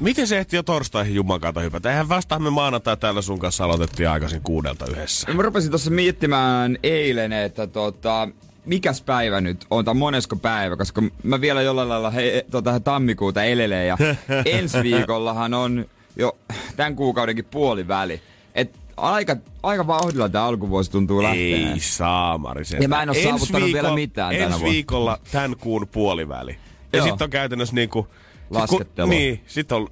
Miten se ehti jo torstaihin jumakata hypätä? Eihän vasta me maanantai täällä sun kanssa aloitettiin aikaisin kuudelta yhdessä. Mä rupesin tuossa miettimään eilen, että tota, mikäs päivä nyt on, tai monesko päivä, koska mä vielä jollain lailla he, tota, tammikuuta elelee ja ensi viikollahan on jo tämän kuukaudenkin puoliväli. Et aika, aika vauhdilla tämä alkuvuosi tuntuu lähteen. Ei saamari sen. Ja mä en oo saavuttanut vielä mitään tänä Ensi vuonna. viikolla tämän kuun puoliväli. Ja sitten on käytännössä niinku... Laskettelua. Niin, sitten on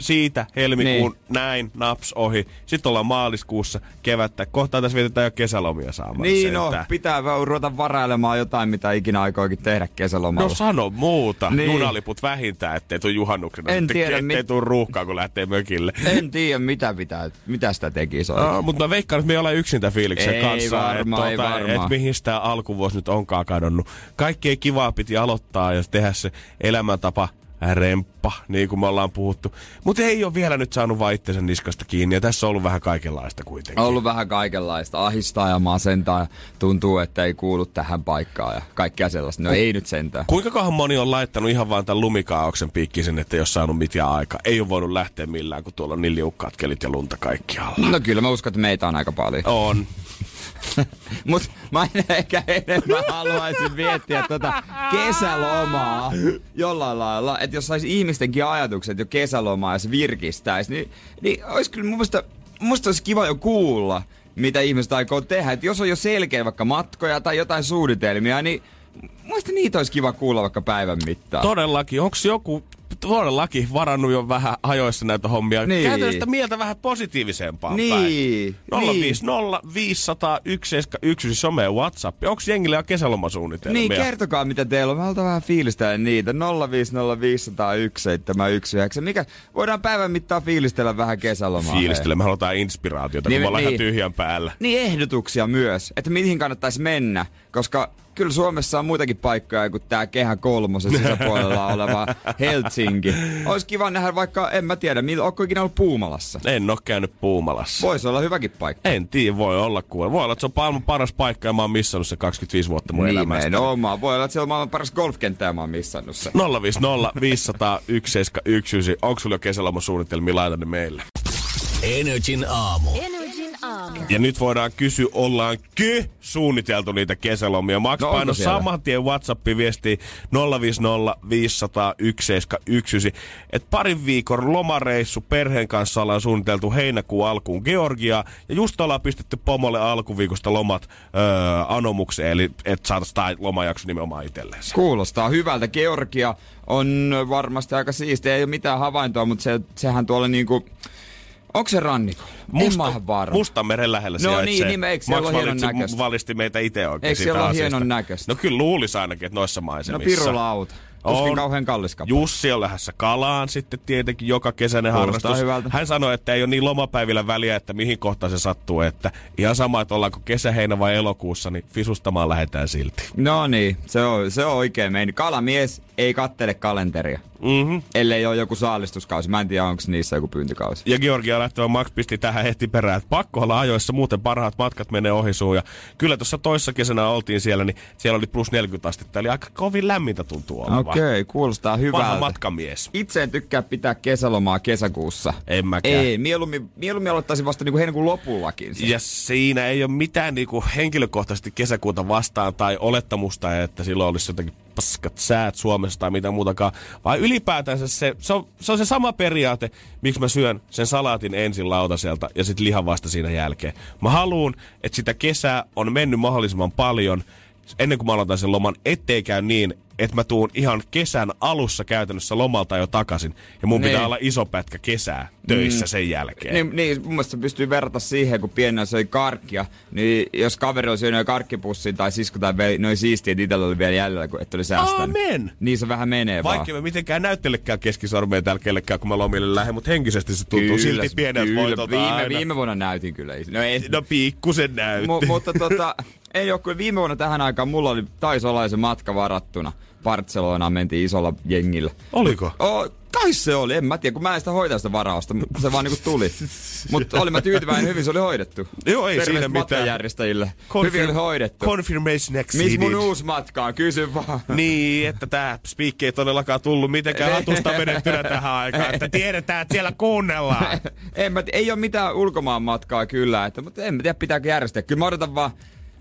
siitä helmikuun Niin. näin, naps ohi. Sitten ollaan maaliskuussa kevättä. Kohta tässä vietetään jo kesälomia saamaan. Niin no, pitää vaan ruveta varailemaan jotain, mitä ikinä aikoikin tehdä kesälomalla. No sano muuta. Niin. Junaliput vähintään, ettei tuu juhannuksena. En tiedä, ettei mit- tuu ruuhkaa, kun lähtee mökille. En tiedä, mitä, pitää, mitä sitä tekisi oikein. No, mutta mä veikkaan, että me ei olla yksin tämän fiiliksen Ei kanssa. varmaan, ei että, varmaan. että mihin tämä alkuvuosi nyt onkaan kadonnut. Kaikkea kivaa piti aloittaa ja tehdä se elämäntapa remppa, niin kuin me ollaan puhuttu. Mutta ei ole vielä nyt saanut vaan itsensä niskasta kiinni ja tässä on ollut vähän kaikenlaista kuitenkin. On ollut vähän kaikenlaista. Ahistaa ja masentaa ja tuntuu, että ei kuulu tähän paikkaan ja kaikkea sellaista. No ei nyt sentään. Kuinka kauan moni on laittanut ihan vaan tämän lumikaauksen piikkisen, että ei ole saanut mitään aikaa. Ei ole voinut lähteä millään, kun tuolla on niin liukkaat kelit ja lunta kaikkialla. No kyllä mä uskon, että meitä on aika paljon. On. Mut mä ehkä enemmän haluaisin miettiä tota kesälomaa jollain lailla. Että jos saisi ihmistenkin ajatukset jo kesälomaa ja se virkistäisi, niin, niin olisi kyllä mun mielestä, mielestä olisi kiva jo kuulla, mitä ihmiset aikoo tehdä. Et jos on jo selkeä vaikka matkoja tai jotain suunnitelmia, niin mielestä niitä olisi kiva kuulla vaikka päivän mittaan. Todellakin. Onko joku todellakin varannut jo vähän ajoissa näitä hommia? Niin. Käytännössä sitä mieltä vähän positiivisempaan Niin, päin. niin. 050 500 171, siis some WhatsApp. Onko jengillä jo kesälomasuunnitelmia? Niin, kertokaa mitä teillä on. Mä haluan vähän fiilistellä niitä. 050501719. Mikä, voidaan päivän mittaan fiilistellä vähän kesälomaa. Fiilistele, me halutaan inspiraatiota, Niin, kun me ollaan niin. ihan tyhjän päällä. Niin ehdotuksia myös, että mihin kannattaisi mennä, koska kyllä Suomessa on muitakin paikkoja kuin tää Kehä Kolmosen sisäpuolella oleva Helsinki. Olisi kiva nähdä vaikka, en mä tiedä, mil- onko ikinä ollut Puumalassa? En oo käynyt Puumalassa. Voisi olla hyväkin paikka. En tiedä, voi olla kuule. Voi olla, että se on maailman paras paikka ja mä oon missannut se 25 vuotta mun elämästä. Nimenomaan. Voi olla, että siellä on maailman paras golfkenttä ja mä oon missannut sen. 050 500 171. Onko sulla jo kesälomasuunnitelmia? Laita ne meille. Energin aamu. Energin aamu. Ja nyt voidaan kysyä, ollaanko suunniteltu niitä kesälomia. Max No, no, paino saman tien WhatsAppiin viestiin 050 500 171. Et parin viikon lomareissu perheen kanssa ollaan suunniteltu heinäkuun alkuun Georgia. Ja just ollaan pistetty pomolle alkuviikosta lomat öö, anomukseen, eli että saataisiin tämä lomajakso nimenomaan itselleen. Kuulostaa hyvältä. Georgia on varmasti aika siistiä. Ei ole mitään havaintoa, mutta se, sehän tuolla niinku... Onko se rannikolla? en mä ihan varma. Mustameren lähellä No sijaitsee. niin, niin, eikö siellä Max ole hienon valitsi- näköistä? valisti meitä itse oikein Eikö siellä ole hienon näköistä? No kyllä luulisi ainakin, että noissa No maisemissa. pirulauta. Tuskin kauhean kallis kappale. Jussi on lähdössä kalaan sitten tietenkin joka kesäinen harrastus. hyvältä. Hän sanoi, että ei ole niin lomapäivillä väliä, että mihin kohtaan se sattuu. Että ihan sama, että ollaanko kesä, heinä vai elokuussa, niin fisustamaan lähdetään silti. No niin, se on, se on oikein meni. Kalamies ei kattele kalenteria. Mm-hmm. Ellei ole joku saalistuskausi. Mä en tiedä, onko niissä joku pyyntikausi. Ja Georgia lähtevä Max pisti tähän heti perään, että pakko olla ajoissa, muuten parhaat matkat menee ohi suun. Ja kyllä tuossa toissa kesänä oltiin siellä, niin siellä oli plus 40 astetta, eli aika kovin lämmintä tuntuu olevan. Okei, okay, kuulostaa Vanha hyvältä. matkamies. Itse en tykkää pitää kesälomaa kesäkuussa. En mäkään. Ei, mieluummin, mieluummin aloittaisin vasta niinku heinäkuun lopullakin. sen. Ja siinä ei ole mitään niinku henkilökohtaisesti kesäkuuta vastaan tai olettamusta, että silloin olisi jotenkin paskat säät Suomessa tai mitä muutakaan. Vaan ylipäätänsä se, se, on, se on se sama periaate, miksi mä syön sen salaatin ensin lautaselta ja sitten lihan vasta siinä jälkeen. Mä haluan, että sitä kesää on mennyt mahdollisimman paljon ennen kuin mä aloitan sen loman, ettei käy niin, että mä tuun ihan kesän alussa käytännössä lomalta jo takaisin. Ja mun Niin. pitää olla iso pätkä kesää töissä sen jälkeen. Niin, niin, mun mielestä pystyy verrata siihen, kun pienenä söi karkkia, niin jos kaveri oli syönyt jo karkkipussin tai sisko tai veli, noin siistiä, että itsellä oli vielä jäljellä, kun et oli säästänyt. Aamen! Niin se vähän menee vaan. Vaikka mä mitenkään näyttelekään keskisormea täällä kellekään, kun mä lomille lähden, mutta henkisesti se tuntuu silti pieneltä kyllä. Viime, aina. viime vuonna näytin kyllä. No, ei, No pikkusen näytti. mu, mutta tota, Ei ole, kun viime vuonna tähän aikaan mulla oli, taisi olla se matka varattuna. Barcelonaan mentiin isolla jengillä. Oliko? Oh, kai se oli, en mä tiedä, kun mä en sitä hoitaa sitä varausta, se vaan niinku tuli. Mutta olin mä tyytyväinen, hyvin se oli hoidettu. Joo, ei siinä mitään. matkanjärjestäjille. Confirm- hyvin oli hoidettu. Confirmation Missä mun exceeded. uusi matka on? Kysy vaan. Niin, että tää spiikki ei todellakaan tullut mitenkään hatusta vedettynä tähän aikaan. Että tiedetään, että siellä kuunnellaan. en mä, ei ole mitään ulkomaan matkaa kyllä, että, mutta en mä tiedä pitääkö järjestää. Kyllä mä odotan vaan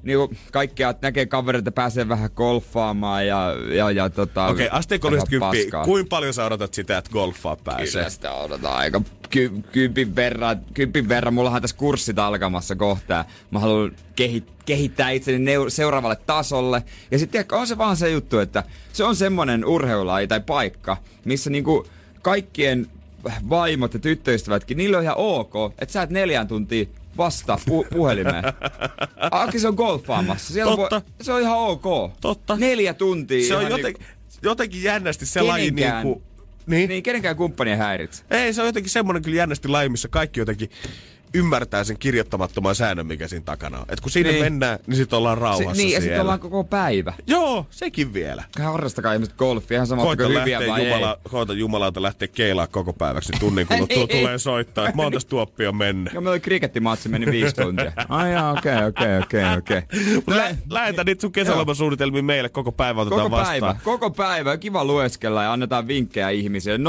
niinku kaikkea, että näkee kavereita, pääsee vähän golfaamaan ja, ja, ja tota... Okei, okay, asteikko vähän olisi kymppi. paskaa. Kuinka paljon sä odotat sitä, että golfaa pääsee? Kyllä sitä odotan aika ky- kympin verran. Kympin verran. Mullahan tässä kurssit alkamassa kohtaa. Mä haluan kehi- kehittää itseni neu- seuraavalle tasolle. Ja sitten on se vaan se juttu, että se on semmonen urheilulaji tai paikka, missä niinku kaikkien vaimot ja tyttöystävätkin, niillä on ihan ok, että sä et neljään tuntia vastaa pu- puhelimeen. Aki se on golfaamassa. Siellä Totta. Voi, se on ihan ok. Totta. Neljä tuntia. Se on joten, jotenkin jännästi se laji niinku... Niin? Niin, kenenkään kumppania häiritse. Ei, se on jotenkin semmoinen kyllä jännästi laji, missä kaikki jotenkin ymmärtää sen kirjoittamattoman säännön, mikä siinä takana on. Et kun sinne Niin. mennään, niin sit ollaan rauhassa Se, niin, ja sitten ollaan koko päivä. Joo, sekin vielä. Harrastakaa ihmiset golfia, ihan sama, Koita ottakaa hyviä vai Jumala, koita Jumalauta lähteä keilaa koko päiväksi niin tunnin kuluttua Niin. tulee soittaa, että montas tuoppia on mennyt. ei. Ja meillä oli krikettimatsi, meni viisi tuntia. Ai jaa, okei, okei, okei, okei. Lä- Lähetä niitä sun kesälomasuunnitelmia meille, koko päivä otetaan Koko vastaan. päivä, koko päivä. Kiva lueskella ja annetaan vinkkejä ihmisille. 050501719.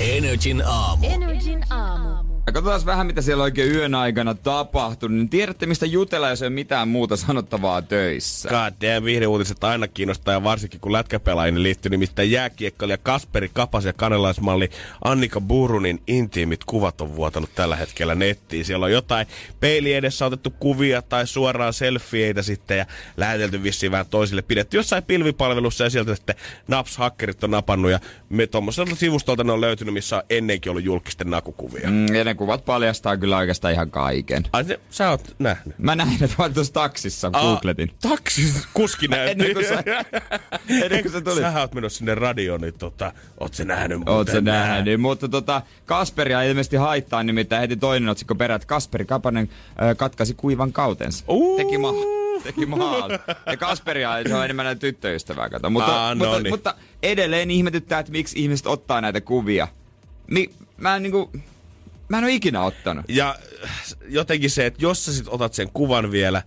Energin aamu. Energin aamu. Ja katsotaan vähän, mitä siellä oikein yön aikana tapahtui. Niin tiedätte, mistä jutella, jos ei ole mitään muuta sanottavaa töissä. God damn, viihdeuutiset aina kiinnostaa ja varsinkin kun lätkäpelaajien liittyy nimittäin jääkiekkoilija Kasperi Kapas ja kanelaismalli Annika Burunin intiimit kuvat on vuotanut tällä hetkellä nettiin. Siellä on jotain peili edessä otettu kuvia tai suoraan selfieitä sitten ja lähetelty vissiin vähän toisille. Pidetty jossain pilvipalvelussa ja sieltä sitten naps-hakkerit on napannut ja me tuommoiselta sivustolta ne on löytynyt, missä on ennenkin ollut julkisten nakukuvia. Mm. Kuvat paljastaa kyllä oikeastaan ihan kaiken. Ai se, sä oot nähnyt. Mä näin, että vaan tuossa taksissa googletin. Taksi, kuski näytti. Ennen kuin sä- ennen kuin sä tulit. Sähän oot menossa sinne radioon, niin tota, oot se nähnyt muuten Oot sä nää? nähnyt, mutta tota, Kasperia ilmeisesti haittaa nimittäin heti toinen otsikko perät. Kasperi Kapanen äh, katkaisi kuivan kautensa. Uu. Teki ma teki maal. Ja Kasperia se on enemmän näitä tyttöystävää, kato. Mutta, Aa, no mutta, niin. mutta, edelleen ihmetyttää, että miksi ihmiset ottaa näitä kuvia. Mi, mä en niinku, mä en oo ikinä ottanut. Ja jotenkin se, että jos sä sit otat sen kuvan vielä,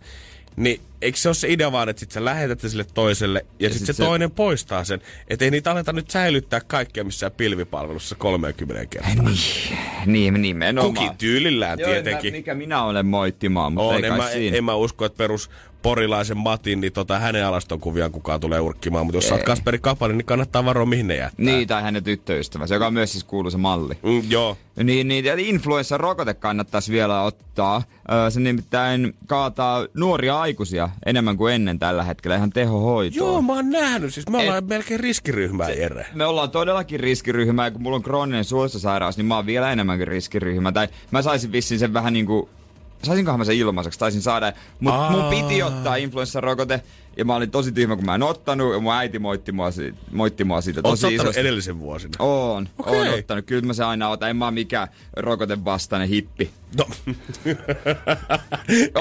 niin eikö se ole se idea vaan, että sit sä lähetät sen sille toiselle ja, ja sit, sit se, se- toinen poistaa sen. Että ei niitä aleta nyt säilyttää kaikkea missään pilvipalvelussa 30 kertaa. Niin, nimenomaan. Kukin tyylillään Joo, en mä- tietenkin. mikä minä olen moittimaan, mutta On, ei en, mä, siinä. en mä usko, että perus porilaisen Matin, niin tota, hänen alaston kuviaan kukaan tulee urkkimaan. Mutta jos sä oot. Kasperi Kapanen, niin kannattaa varoa, mihin ne jättää. Niin, tai hänen tyttöystävänsä, joka on myös siis kuuluisa malli. Mm, joo. Niin, niin influenssarokote kannattaisi vielä ottaa. Öö, se nimittäin kaataa nuoria aikuisia enemmän kuin ennen tällä hetkellä ihan tehohoitoon. Joo, mä oon nähnyt. Siis me ollaan Et- melkein riskiryhmää, Jere. Me ollaan todellakin riskiryhmä, ja kun mulla on krooninen suolistosairaus, niin mä oon vielä enemmänkin riskiryhmä. Tai mä saisin vissiin sen vähän niinku... Saisinkohan mä sen ilmaiseksi? Taisin saada. Mut Aa. mun piti ottaa influenssarokote, ja mä olin tosi tyhmä, kun mä en ottanut, ja mun äiti moitti mua, moitti mua siitä Oot tosi ottanut isosti. edellisen vuosina? Oon, Okei. oon ottanut. Kyllä mä se aina otan. En mä oo mikään rokotevastainen hippi. No.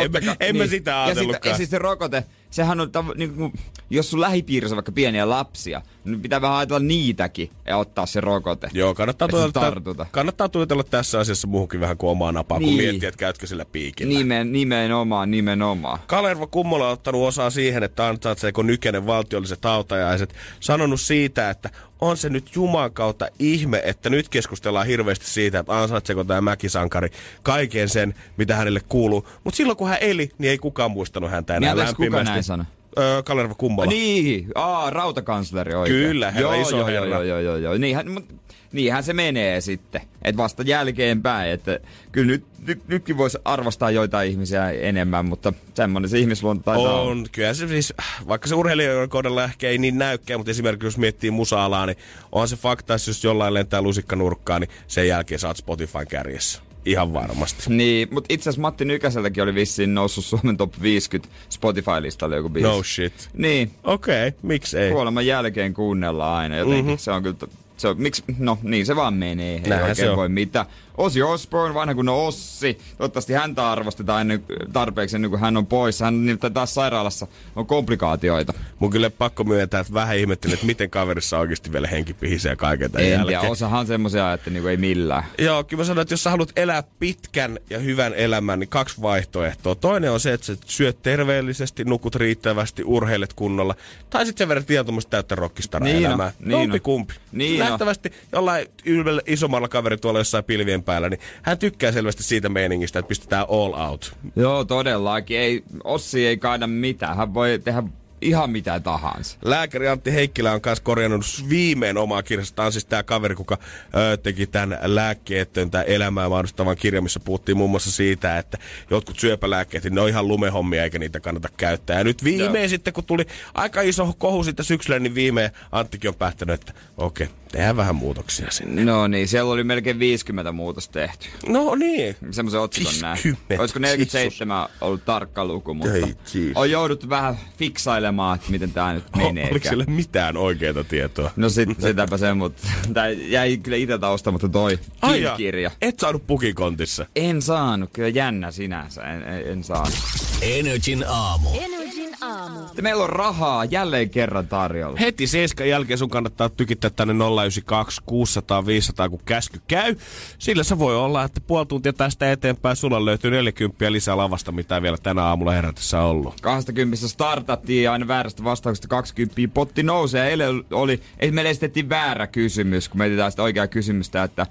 en, mä, en mä niin. sitä Ja, sit, ajatellutkaan. ja siis se rokote, sehän on, tav- niin kuin, jos sun lähipiirissä on vaikka pieniä lapsia, niin pitää vähän ajatella niitäkin ja ottaa se rokote. Joo, kannattaa tuotella, kannattaa tuotella tässä asiassa muuhunkin vähän kuin omaa napaa, niin. kun miettii, että käytkö sillä piikillä. Nimen, nimenomaan, nimenomaan. Kalervo Kummola on ottanut osaa siihen, että ansaitseeko Nykänen valtiolliset autajaiset. Sanonut siitä, että on se nyt Juman kautta ihme, että nyt keskustellaan hirveästi siitä, että ansaitseeko tämä mäkisankari kaiken sen, mitä hänelle kuuluu. Mutta silloin kun hän eli, niin ei kukaan muistanut häntä enää Niin, anteeksi, kuka lämpimästi. näin? Öö, Kalervo Kummola. Niin, aa, rautakansleri oikein. Kyllä, herra, joo, iso joo, herra. Joo, joo, joo, joo. Niinhän, mut, niinhän se menee sitten. Et vasta jälkeenpäin, että kyllä nyt, nyt, nytkin voisi arvostaa joitain ihmisiä enemmän, mutta semmoinen se ihmisluonto taitaa olla. On, kyllä se siis, vaikka se urheilijoiden kohdalla ehkä ei niin näykään, mutta esimerkiksi jos miettii musa-alaa, niin onhan se fakta, että jos jollain lentää lusikka nurkkaan, niin sen jälkeen saat Spotifyn kärjessä. Ihan varmasti. Niin, mutta itse asiassa Matti Nykäseltäkin oli vissiin noussut Suomen top 50 Spotify-listalle joku biisi. No shit. Niin, Okei, okay, miksei? kuoleman jälkeen kuunnellaan aina jotenkin. Mm-hmm. Se on kyllä, se on, miksi, no niin se vaan menee. Ei Näinhän oikein on. voi mitään. Ossi Osborne, vanha kun Ossi. Toivottavasti häntä arvostetaan ennen, tarpeeksi ennen kuin hän on pois. Hän nimittäin taas sairaalassa on komplikaatioita. Mun kyllä pakko myöntää, että vähän ihmettelin, että miten kaverissa oikeasti vielä henki pihisee kaiken tämän En jälkeen. tiedä, osahan semmosia, että niinku ei millään. Joo, kyllä mä sanon, että jos sä haluat elää pitkän ja hyvän elämän, niin kaksi vaihtoehtoa. Toinen on se, että sä syöt terveellisesti, nukut riittävästi, urheilet kunnolla. Tai sitten sen verran ihan tuommoista täyttä rockistara Niin on, elämää. niin on. kumpi. Niin on. Nähtävästi jollain ylvällä, isommalla kaveri tuolla jossain pilvien päällä, niin hän tykkää selvästi siitä meiningistä, että pistetään all out. Joo, todellakin. Ei, Ossi ei kaida mitään. Hän voi tehdä ihan mitä tahansa. Lääkäri Antti Heikkilä on myös korjannut viimein omaa kirjasta. Tämä on siis tämä kaveri, kuka ö, teki tämän lääkkeetön, elämää mahdollistavan kirjan, missä puhuttiin muun muassa siitä, että jotkut syöpälääkkeet, niin ne on ihan lumehommia eikä niitä kannata käyttää. Ja nyt viimein Joo. sitten, kun tuli aika iso kohu sitten syksyllä, niin viimein Anttikin on päättänyt, että okei, tehdään vähän muutoksia sinne. No niin, siellä oli melkein 50 muutosta tehty. No niin. Semmoisen otsikon näin. 50, Olisiko 47 ollut tarkka luku, mutta Ei, on jouduttu vähän fiksailemaan, että miten tää nyt menee. Oliko siellä mitään oikeaa tietoa? No sit, sitäpä se, mutta tää jäi kyllä iteltä ostamatta toi Ai kirja. Et saanut pukikontissa. En saanut, kyllä jännä sinänsä, en, en, en saanut. Energin aamu. Energin aamu. Meillä on rahaa jälleen kerran tarjolla. Heti seiskan jälkeen sun kannattaa tykittää tänne 092 600 500, kun käsky käy. Sillä se voi olla, että puoli tuntia tästä eteenpäin sulla löytyy 40 lisää lavasta, mitä ei vielä tänä aamulla herätessä ollut. 20 startattiin ja aina väärästä vastauksesta 20 potti nousee. Eilen oli, ei meille esitettiin väärä kysymys, kun me sitä oikeaa kysymystä, että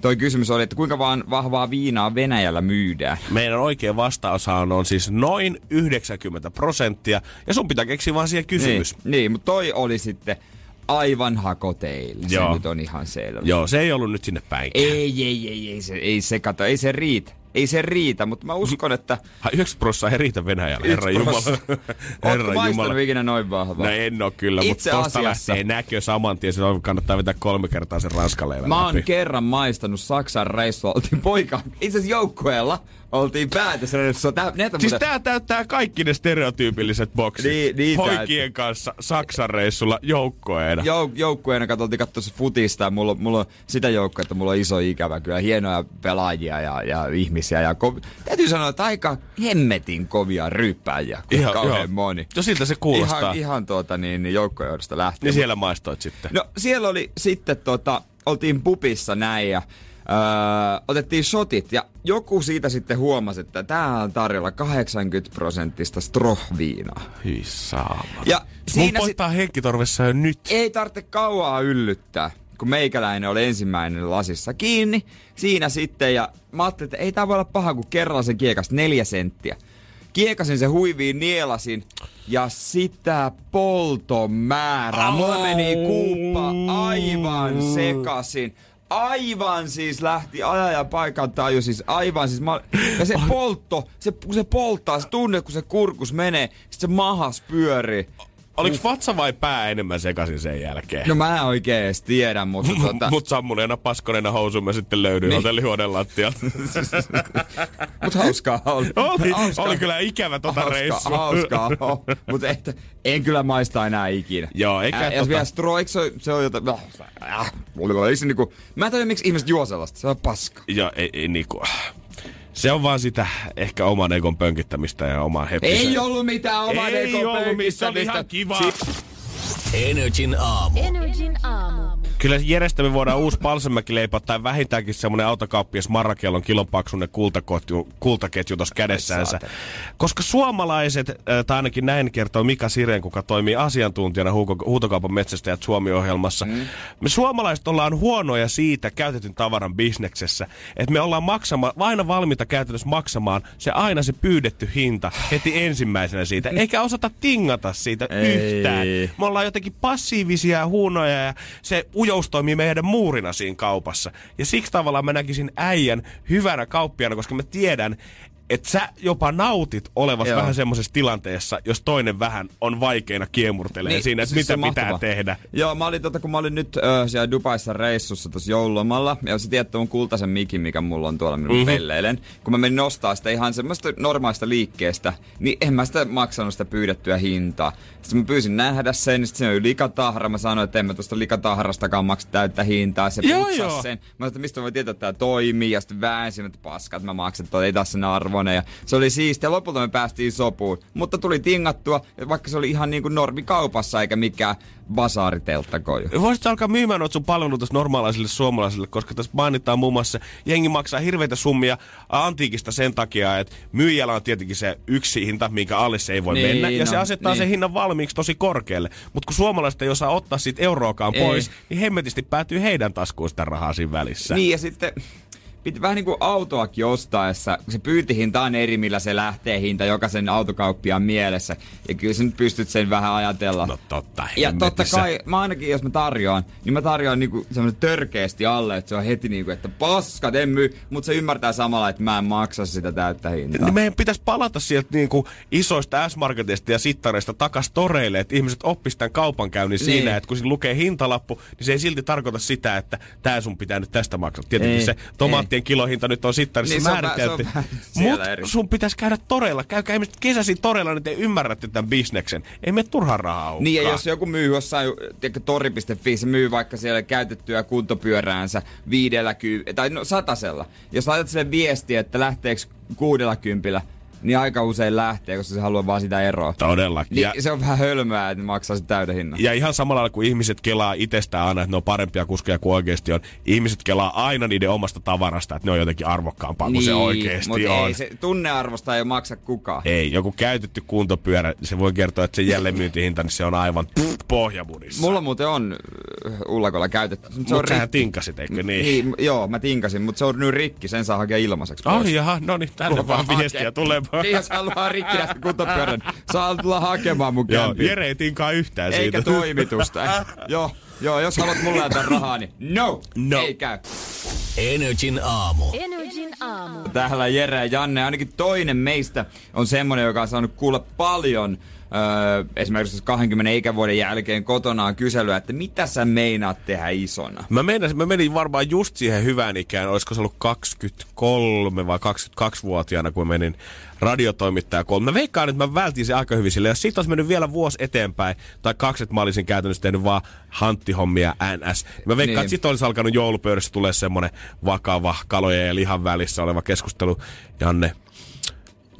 toi kysymys oli, että kuinka vaan vahvaa viinaa Venäjällä myydään. Meidän oikea vastaus on, siis noin 90 prosenttia, ja sun pitää keksiä vaan siihen kysymys. Niin, niin mutta toi oli sitten aivan hakoteilla. Se Joo. nyt on ihan selvä. Joo, se ei ollut nyt sinne päin. Ei, ei, ei, ei, se, ei se kato, ei se riitä. Ei se riitä, mutta mä uskon, että... Ai, 9 prosenttia ei riitä Venäjällä, herra Jumala. Herra maistanut Jumala. ikinä noin vahvaa? No en oo kyllä, mutta Itse tosta asiassa- lähtee näkö saman tien. Se kannattaa vetää kolme kertaa sen ranskalle Mä oon läpi. kerran maistanut Saksan reissua. Oltiin poika, itse asiassa joukkueella. Oltiin päätösreissussa. Tää, näitä Siis muuten- tää täyttää kaikki ne stereotyypilliset boksit. Niin, niin Poikien kanssa Saksan reissulla joukkoeena. Jou, joukkueena katsottiin katsoa se futista ja mulla, mulla on sitä joukkoa, että mulla on iso ikävä kyllä. Hienoja pelaajia ja, ja ihmisiä. Ja ko- täytyy sanoa, että aika hemmetin kovia ryppääjiä. Ihan, Ihan- kauhean joo. moni. No siltä se kuulostaa. Ihan, ihan tuota niin, niin joukkojohdosta lähtien. Niin siellä maistoit sitten. No siellä oli sitten tota, oltiin pupissa näin ja öö, otettiin shotit ja joku siitä sitten huomasi, että tää on tarjolla 80 prosenttista strohviinaa. Hyi saama. Ja Mun siinä sit, poittaa henkkitorvessa jo nyt. ei tarvitse kauaa yllyttää, kun meikäläinen oli ensimmäinen lasissa kiinni. Siinä sitten ja mä ajattelin, että ei tää voi olla paha, kun kerran sen kiekas neljä senttiä. Kiekasin se huiviin, nielasin ja sitä polton määrää. Mulla meni kuuppa aivan sekasin. Aivan siis lähti ajajan paikan taju, siis aivan siis mä, ja se poltto, se, kun se polttaa, se tunne kun se kurkus menee, sit se mahas pyörii. Oliko vatsa vai pää enemmän sekaisin sen jälkeen? No mä en oikein edes tiedä, mutta tota, Mut sammuneena paskoneena housuun mä sitten löydyin niin. hotellihuoneen lattialta. mut hauskaa oli. oli, hauskaa. oli kyllä ikävä tota hauskaa, reissua. hauskaa. Mutta et, en kyllä maista enää ikinä. Joo, eikä Ä, tota- Jos vielä stro, eikö se, se on jotain... Äh, se niinku, mä en tiedä, miksi ihmiset juo sellaista. Se on paska. Ja ei, ei niinku... Se on vaan sitä ehkä oman egon pönkittämistä ja oman heppisen. Ei ollut mitään oman Ei ekon ollut, missä oli pönkittämistä. ihan kiva. Energin aamu. Energin aamu. Kyllä Jerestä me voidaan uusi palsemäkileipä tai vähintäänkin semmonen autokauppias Marrakielon kilopaksunen kultaketju, kultaketju tuossa kädessäänsä. Koska suomalaiset, äh, tai ainakin näin kertoo Mika Siren, kuka toimii asiantuntijana huutokaupan metsästäjät Suomi-ohjelmassa. Mm. Me suomalaiset ollaan huonoja siitä käytetyn tavaran bisneksessä, että me ollaan maksama, aina valmiita käytännössä maksamaan se aina se pyydetty hinta heti ensimmäisenä siitä, eikä osata tingata siitä Ei. yhtään. Me ollaan jotenkin passiivisia ja huonoja ja se ujous toimii meidän muurina siinä kaupassa. Ja siksi tavallaan mä näkisin äijän hyvänä kauppiana, koska mä tiedän, että sä jopa nautit olevas Joo. vähän semmoisessa tilanteessa, jos toinen vähän on vaikeina kiemurtelee niin, siinä, että siis mitä on pitää tehdä. Joo, mä olin, tota, kun mä olin nyt ö, siellä Dubaissa reissussa tuossa joululomalla, ja se tiedät tuon kultaisen mikin, mikä mulla on tuolla, minun mm-hmm. pelleilen. Kun mä menin nostaa sitä ihan semmoista normaalista liikkeestä, niin en mä sitä maksanut sitä pyydettyä hintaa. Sitten mä pyysin nähdä sen, sitten se oli likatahra. Mä sanoin, että en mä tuosta likatahrastakaan maksa täyttä hintaa. Se Joo, joo. sen. Mä sanoin, että mistä voi tietää, että tää toimii. Ja sitten väänsin, että paskat mä maksan, että ei tässä sen arvoinen. Ja se oli siistiä. Lopulta me päästiin sopuun. Mutta tuli tingattua, vaikka se oli ihan niin kuin normikaupassa eikä mikään basaaritelttakoju. Voisit alkaa myymään noita sun palveluita normaalaisille suomalaisille, koska tässä mainitaan muun muassa, jengi maksaa hirveitä summia antiikista sen takia, että myyjällä on tietenkin se yksi hinta, minkä alle se ei voi Niin, mennä, ja no, se asettaa niin. sen hinnan valmiiksi tosi korkealle. Mutta kun suomalaiset ei osaa ottaa siitä euroakaan Ei. pois, niin hemmetisti päätyy heidän taskuun sitä rahaa siinä välissä. Niin ja sitten piti vähän niin kuin autoakin ostaessa, kun se pyyntihinta on eri, millä se lähtee hinta jokaisen autokauppiaan mielessä. Ja kyllä sä nyt pystyt sen vähän ajatella. No totta, ja totta kai, mä ainakin jos mä tarjoan, niin mä tarjoan niinku semmoinen törkeästi alle, että se on heti niinku, että paskat, en myy, mutta se ymmärtää samalla, että mä en maksa sitä täyttä hintaa. Niin meidän pitäisi palata sieltä niinku isoista S-Marketeista ja sittareista takas toreille, että ihmiset oppis tämän kaupankäynnin niin. siinä, että kun siinä lukee hintalappu, niin se ei silti tarkoita sitä, että tää sun pitää nyt tästä maksaa. Tietenkin Ei, se tomaattien kilohinta nyt on sittarissa Niin, määritelty. Mutta sun pitäisi käydä toreilla. Käykää ihmiset kesäisin toreilla, niin te ymmärrätte tämän bisneksen. Ei me turhaan rahaa Niin ja jos joku myy jossain, tori.fi, se myy vaikka siellä käytettyä kuntopyöräänsä viidellä ky- tai no satasella. Jos laitat sille viestiä, että lähteekö kuudella kympillä, niin aika usein lähtee, koska se haluaa vaan sitä eroa. Todellakin. Niin Ja, se on vähän hölmöä, että ne maksaa sen täyden hinnan. ja ihan samalla lailla kuin ihmiset kelaa itsestään aina, että ne on parempia kuskeja kuin oikeasti on. Ihmiset kelaa aina niiden omasta tavarasta, että ne on jotenkin arvokkaampaa kuin se oikeasti mut on. ei, se tunnearvosta ei maksa kukaan. Ei, joku käytetty kuntopyörä, se voi kertoa, että se jälleenmyyntihinta, niin se on aivan pohjamudissa. Mulla muuten on äh, ullakolla käytetty. mut Se on Mutta sähän rikki. tinkasit, eikö niin? Niin, joo, mä tinkasin, mutta se on nyt rikki, sen saa hakea ilmaiseksi pois. Ai jaha, no niin, tänne vaan viestiä tulee. Niin, jos haluaa rikkinäistä kuntopyörän, saa tulla hakemaan mun Joo, kämpiin. Jere ei tinkaa yhtään Eikä siitä. toimitusta. joo, joo, jos haluat mulle antaa rahaa, niin no, No. ei käy. Energin aamu. Energin aamu. Täällä Jere ja Janne, ainakin toinen meistä on semmonen, joka on saanut kuulla paljon öö, esimerkiksi 20 ikävuoden jälkeen kotonaan kyselyä, että mitä sä meinaat tehdä isona? Mä, meinasin, mä menin varmaan just siihen hyvään ikään, olisiko se ollut 23 vai 22-vuotiaana, kun menin radiotoimittajakouluun. Mä veikkaan, että mä vältin se aika hyvin sille. Jos siitä olisi mennyt vielä vuosi eteenpäin, tai kaksi, että mä olisin käytännössä tehnyt vaan hanttihommia NS, niin mä veikkaan, Niin. että sit olisi alkanut joulupöydässä tulee semmonen vakava kalojen ja lihan välissä oleva keskustelu. Janne,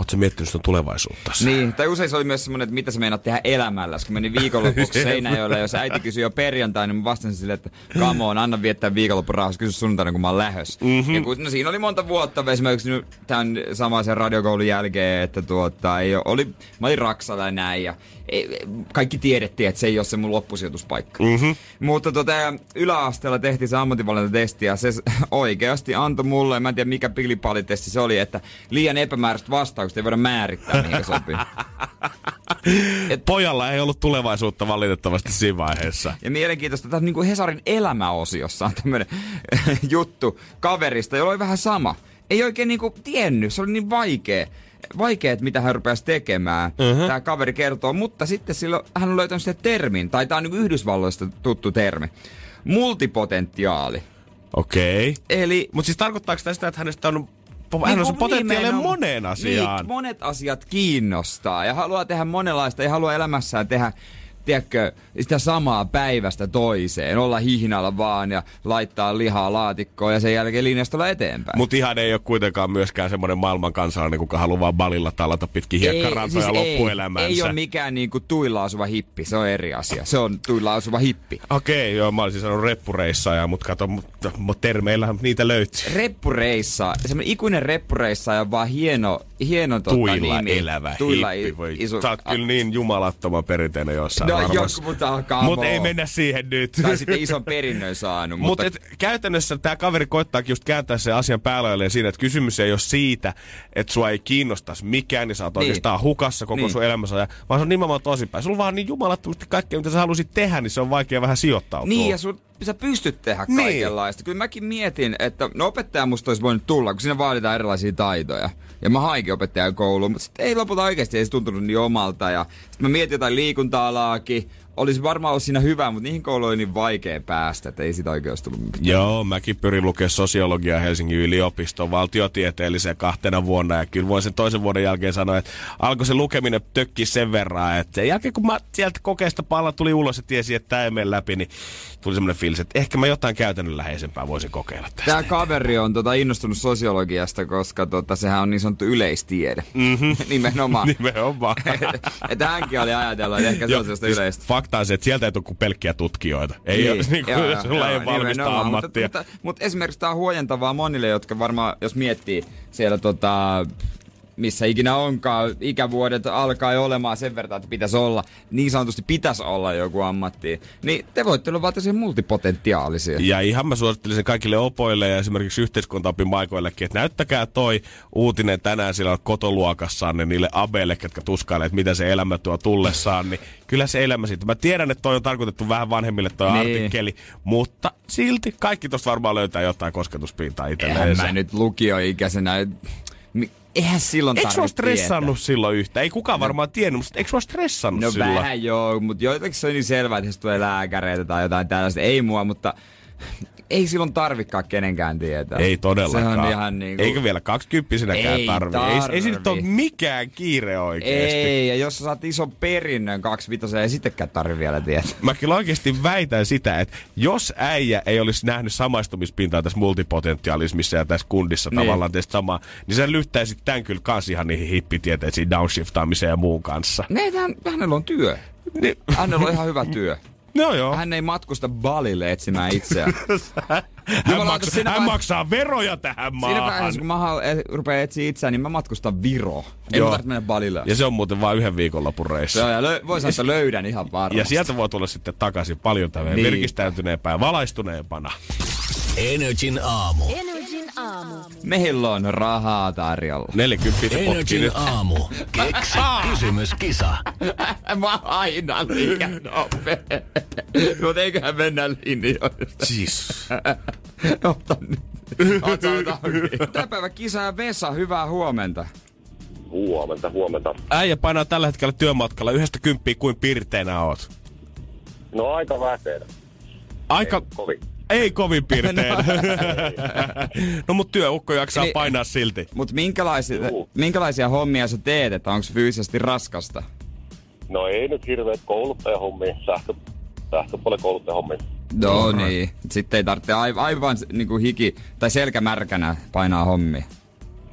Oletko miettinyt sun tulevaisuutta? Niin, tai usein se oli myös semmoinen, että mitä sä meinaat tehdä elämällä. Kun menin viikonlopuksi Seinäjoelle, jos äiti kysyi jo perjantaina, niin mä vastasin sille, että come on, anna viettää viikonlopun rauhassa, kysy sunnuntaina, kun mä oon lähös. Mm-hmm. Ja kun, no siinä oli monta vuotta, esimerkiksi nyt tämän samaisen radiokoulun jälkeen, että tuota, ei ole, oli, mä olin Raksalla ja näin, ja ei, kaikki tiedettiin, että se ei ole se mun loppusijoituspaikka. Mm-hmm. Mutta tota, yläasteella tehtiin se ammatinvalintatesti ja se oikeasti antoi mulle, mä en tiedä mikä pilipallitesti se oli, että liian epämääräiset vastaukset ei voida määrittää, mihin sopii. Pojalla ei ollut tulevaisuutta valitettavasti siinä vaiheessa. Ja mielenkiintoista, että niin kuin Hesarin elämäosiossa on tämmönen juttu kaverista, jolla oli vähän sama. Ei oikein niinku tiennyt, se oli niin vaikea. Vaikea, että mitä hän rupesi tekemään. Uh-huh. Tämä kaveri kertoo, mutta sitten silloin hän on löytänyt sitä termin, tai tämä on niin Yhdysvalloista tuttu termi. Multipotentiaali. Okei. Okay. Eli Mutta siis tarkoittaako tämä sitä, että hänestä on, hän on Niin potentiaalinen moneen asiaan? Niin, monet asiat kiinnostaa ja haluaa tehdä monenlaista ja haluaa elämässään tehdä tiedätkö, sitä samaa päivästä toiseen, olla hihnalla vaan ja laittaa lihaa laatikkoon ja sen jälkeen linjasta eteenpäin. Mutta ihan ei ole kuitenkaan myöskään semmoinen maailman kansalainen, kuka haluaa vaan balilla tallata pitkin hiekkarantoja siis loppuelämänsä. Ei, ei ole mikään niinku tuilla asuva hippi, se on eri asia. Se on tuilla asuva hippi. Okei, joo, mä olisin sanonut reppureissaaja, mutta kato, mutta, mutta termeillähän niitä löytyy. Reppureissa, semmoinen ikuinen reppureissa ja vaan hieno, hieno tota, Tuilla nimi. elävä Tuilla hippi. Voi, iso- sä oot kyllä niin jumalattoman perinteinen jossain No varmasti. joku, mutta alkaa Mutta ei mennä siihen nyt. Tai sitten ison perinnön saanut. Mutta Mutta, et, käytännössä tämä kaveri koittaakin just kääntää sen asian päälle siinä, että kysymys ei ole siitä, että sua ei kiinnostaisi mikään ja sä oot Niin. oikeastaan hukassa koko Niin. sun elämässä, ajan, vaan se on nimenomaan toisinpäin. Sulla on vaan niin jumalattomasti kaikkea, mitä sä haluaisit tehdä, niin se on vaikea vähän sijoittautua. niin, ja sun, sä pystyt tehdä Niin. kaikenlaista. Kyllä mäkin mietin, että no opettaja musta olisi voinut tulla, kun siinä vaaditaan erilaisia taitoja. Ja mä hainkin opettajan kouluun, mutta sitten ei lopulta oikeasti ei se tuntunut niin omalta. Ja sitten mä mietin jotain liikunta-alaakin. Olisi varmaan ollut siinä hyvä, mutta niihin kouluihin niin vaikea päästä, että ei sitä oikeasti tullut mitään. Joo, mäkin pyrin lukemaan sosiologiaa Helsingin yliopiston valtiotieteelliseen kahtena vuonna. Ja kyllä voin sen toisen vuoden jälkeen sanoa, että alkoi se lukeminen tökkiä sen verran, että sen jälkeen kun mä sieltä kokeesta palla tuli ulos ja tiesin, että tämä ei mene läpi, niin tuli semmoinen fiilis, että ehkä mä jotain käytännönläheisempää voisin kokeilla tästä. Tämä kaveri on tota innostunut sosiologiasta, koska tota, sehän on niin sanottu yleistiede. Mm-hmm. Nimenomaan. Nimenomaan. että hänkin oli ajatellut, että ehkä se on sellaista siis yleistä. Fakta on se, että sieltä ei tule kuin pelkkiä tutkijoita. Ei niin. ole, niin kuin, Joo, sulla joo, ei valmista ammattia. Mutta, mutta, mutta esimerkiksi tämä on huojentavaa monille, jotka varmaan, jos miettii siellä tota, missä ikinä onkaan, ikävuodet alkaa jo olemaan sen verran, että pitäisi olla, niin sanotusti pitäisi olla joku ammatti, niin te voitte olla vaan multipotentiaalisia. Ja ihan mä suosittelisin kaikille opoille ja esimerkiksi yhteiskuntaopin maikoillekin, että näyttäkää toi uutinen tänään siellä kotoluokassanne niille abeille, ketkä tuskailee, että mitä se elämä tuo tullessaan, niin kyllä se elämä siitä. Mä tiedän, että toi on tarkoitettu vähän vanhemmille toi Niin. artikkeli, mutta silti kaikki tosta varmaan löytää jotain kosketuspintaa Eihän itselleen. mä nyt lukioikäisenä, mi- eihän silloin Eikö sua stressannut silloin yhtä? Ei kukaan varmaan tiennyt, mutta eikö sua stressannut No silloin? vähän joo, mutta joitakin se on niin selvää, että jos tulee lääkäreitä tai jotain tällaista. Ei mua, mutta ei silloin tarvikaan kenenkään tietää. Ei todellakaan. Se on ihan niinku... Eikö vielä kaksikymppisenäkään Ei tarvi? Ei, ei nyt ole tarvi. mikään kiire oikeesti. Ei, ja jos sä saat ison perinnön kaksi vitosen, ei sittenkään tarvi vielä tietää. Mä kyllä oikeasti väitän sitä, että jos äijä ei olisi nähnyt samaistumispintaa tässä multipotentialismissa ja tässä kundissa Niin. niin. tavallaan tästä samaa, niin sä lyttäisit tämän kyllä kans ihan niihin hippitieteisiin downshiftaamiseen ja muun kanssa. Ne, hän, hänellä on työ. Niin, Hänellä on ihan hyvä työ. no joo. Hän ei matkusta Balille etsimään itseään. Hän, Jumalauta, maksaa, siinä hän vai- maksaa veroja tähän Siinä maahan. vaiheessa, kun mä eh, rupean etsiä itseään, niin mä matkustan. Ei Joo. mun tarvitse mennä Balille. Ja se on muuten vain yhden viikonlopun reissu. Se on, ja lö- voi sanoa, että löydän ihan varmasti. Ja sieltä voi tulla sitten takaisin paljon tämmöinen Niin. niin. virkistäytyneempää ja valaistuneempana. Energin aamu. Energin aamu. Meillä on rahaa tarjolla. 40 se potkii Energin nyt. aamu. Keksi kysymyskisa. Mä aina liian nopea. Mutta eiköhän mennä linjoista. Siis. Ota nyt. Ota, ota, okei. Tää päivä kisaa Vesa, hyvää huomenta. Huomenta, huomenta. Äijä painaa tällä hetkellä työmatkalla yhdestä kymppiä kuin pirteinä oot. No aika väkeä. Aika... Kovin. Ei kovin pirtein. no mut työukko jaksaa Eli- painaa silti. Mut minkälaisia, Juu. minkälaisia hommia sä teet, että onko fyysisesti raskasta? No ei nyt hirveet kouluttajahommia, sähkö, sähköpuolen kouluttajahommia. No niin. Sitten ei tarvitse aivan, aivan niinku hiki tai selkämärkänä painaa hommia.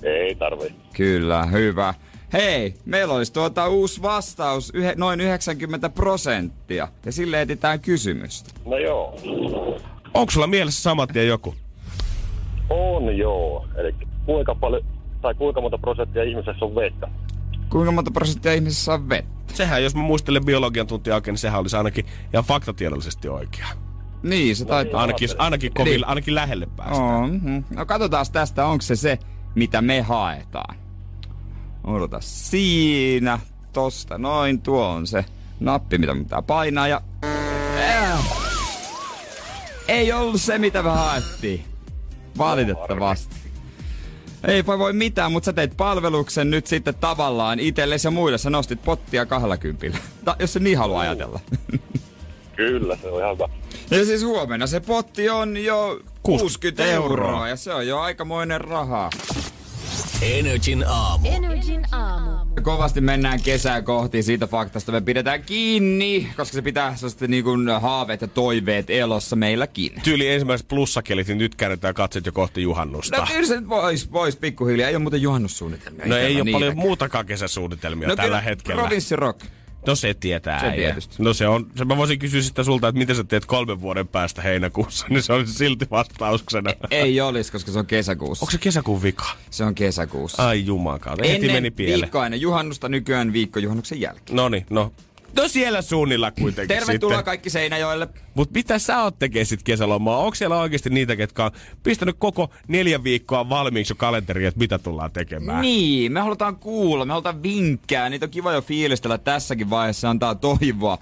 Ei tarvii. Kyllä, hyvä. Hei, meillä olisi tuota uusi vastaus, yhe, noin 90 prosenttia. Ja sille etitään kysymystä. No joo. Onko sulla mielessä samat tien joku? On joo. Eli kuinka paljon, tai kuinka monta prosenttia ihmisessä on vettä? Kuinka monta prosenttia ihmisessä on vettä? Sehän, jos mä muistelen biologian tuntia oikein, niin sehän olisi ainakin ihan faktatiedollisesti oikea. Niin, se taitaa Ainakin, ainakin, kovin, Niin. ainakin lähelle päästä. On. mhm. No katsotaan tästä, onko se se, mitä me haetaan. Odota siinä. Tosta noin, tuo on se nappi, mitä pitää painaa ja... Äh. Ei ollut se, mitä me haettiin. Valitettavasti. Ei voi voi mitään, mutta sä teit palveluksen nyt sitten tavallaan itsellesi ja muille. Sä nostit pottia 20. Ta- jos se niin haluaa ajatella. Kyllä, se on ihan hyvä. Ja siis huomenna se potti on jo 60 euroa, euroa. ja se on jo aikamoinen raha. Energin aamu. Energin aamu. Kovasti mennään kesää kohti siitä faktasta, me pidetään kiinni, koska se pitää sellaista niin kuin haaveet ja toiveet elossa meilläkin. Tyyli ensimmäiset plussakelit, niin nyt käännetään katset jo kohti juhannusta. No kyllä se nyt vois, vois pikkuhiljaa. Ei ole muuten juhannussuunnitelmia. No ei itsellä ole paljon niitäkään. muutakaan kesäsuunnitelmia No tällä kyllä hetkellä. No se tietää. Se tietysti. No se on, se mä voisin kysyä sitä sulta, että miten sä teet kolmen vuoden päästä heinäkuussa, niin se olisi silti vastauksena. Ei olisi, koska se on kesäkuussa. Onko se kesäkuun vika? Se on kesäkuussa. Ai jumakaan, heti meni pieleen. viikkoa ennen juhannusta, nykyään viikko juhannuksen jälkeen. No niin, no No siellä suunnilla kuitenkin Tervetuloa sitten. kaikki Seinäjoelle. Mutta mitä sä oot tekee sit kesälomaa? Onko siellä oikeasti niitä, ketkä on pistänyt koko neljä viikkoa valmiiksi jo kalenteriin, että mitä tullaan tekemään? Niin, me halutaan kuulla, me halutaan vinkkää. Niitä on kiva jo fiilistellä tässäkin vaiheessa, antaa toivoa.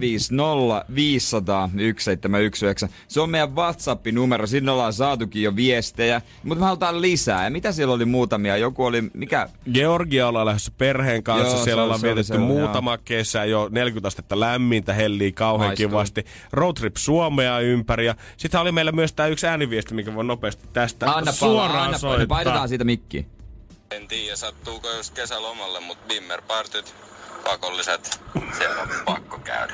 050 500 1719. Se on meidän WhatsApp-numero, sinne ollaan saatukin jo viestejä. Mutta me halutaan lisää. Ja mitä siellä oli muutamia? Joku oli, mikä? Georgia ollaan lähdössä perheen kanssa. Joo, siellä ollaan vietetty muutama joo. kesä jo 40 astetta lämmintä, hellii kauhean Maistuu. kivasti. Roadtrip Suomea ympäri. Ja sitten oli meillä myös tämä yksi ääniviesti, mikä voi nopeasti tästä Anna palaa, suoraan anna palaa. soittaa. Painetaan siitä mikki. En tiedä, sattuuko just kesälomalle, mutta bimmerpartyt pakolliset. Siellä on pakko käydä.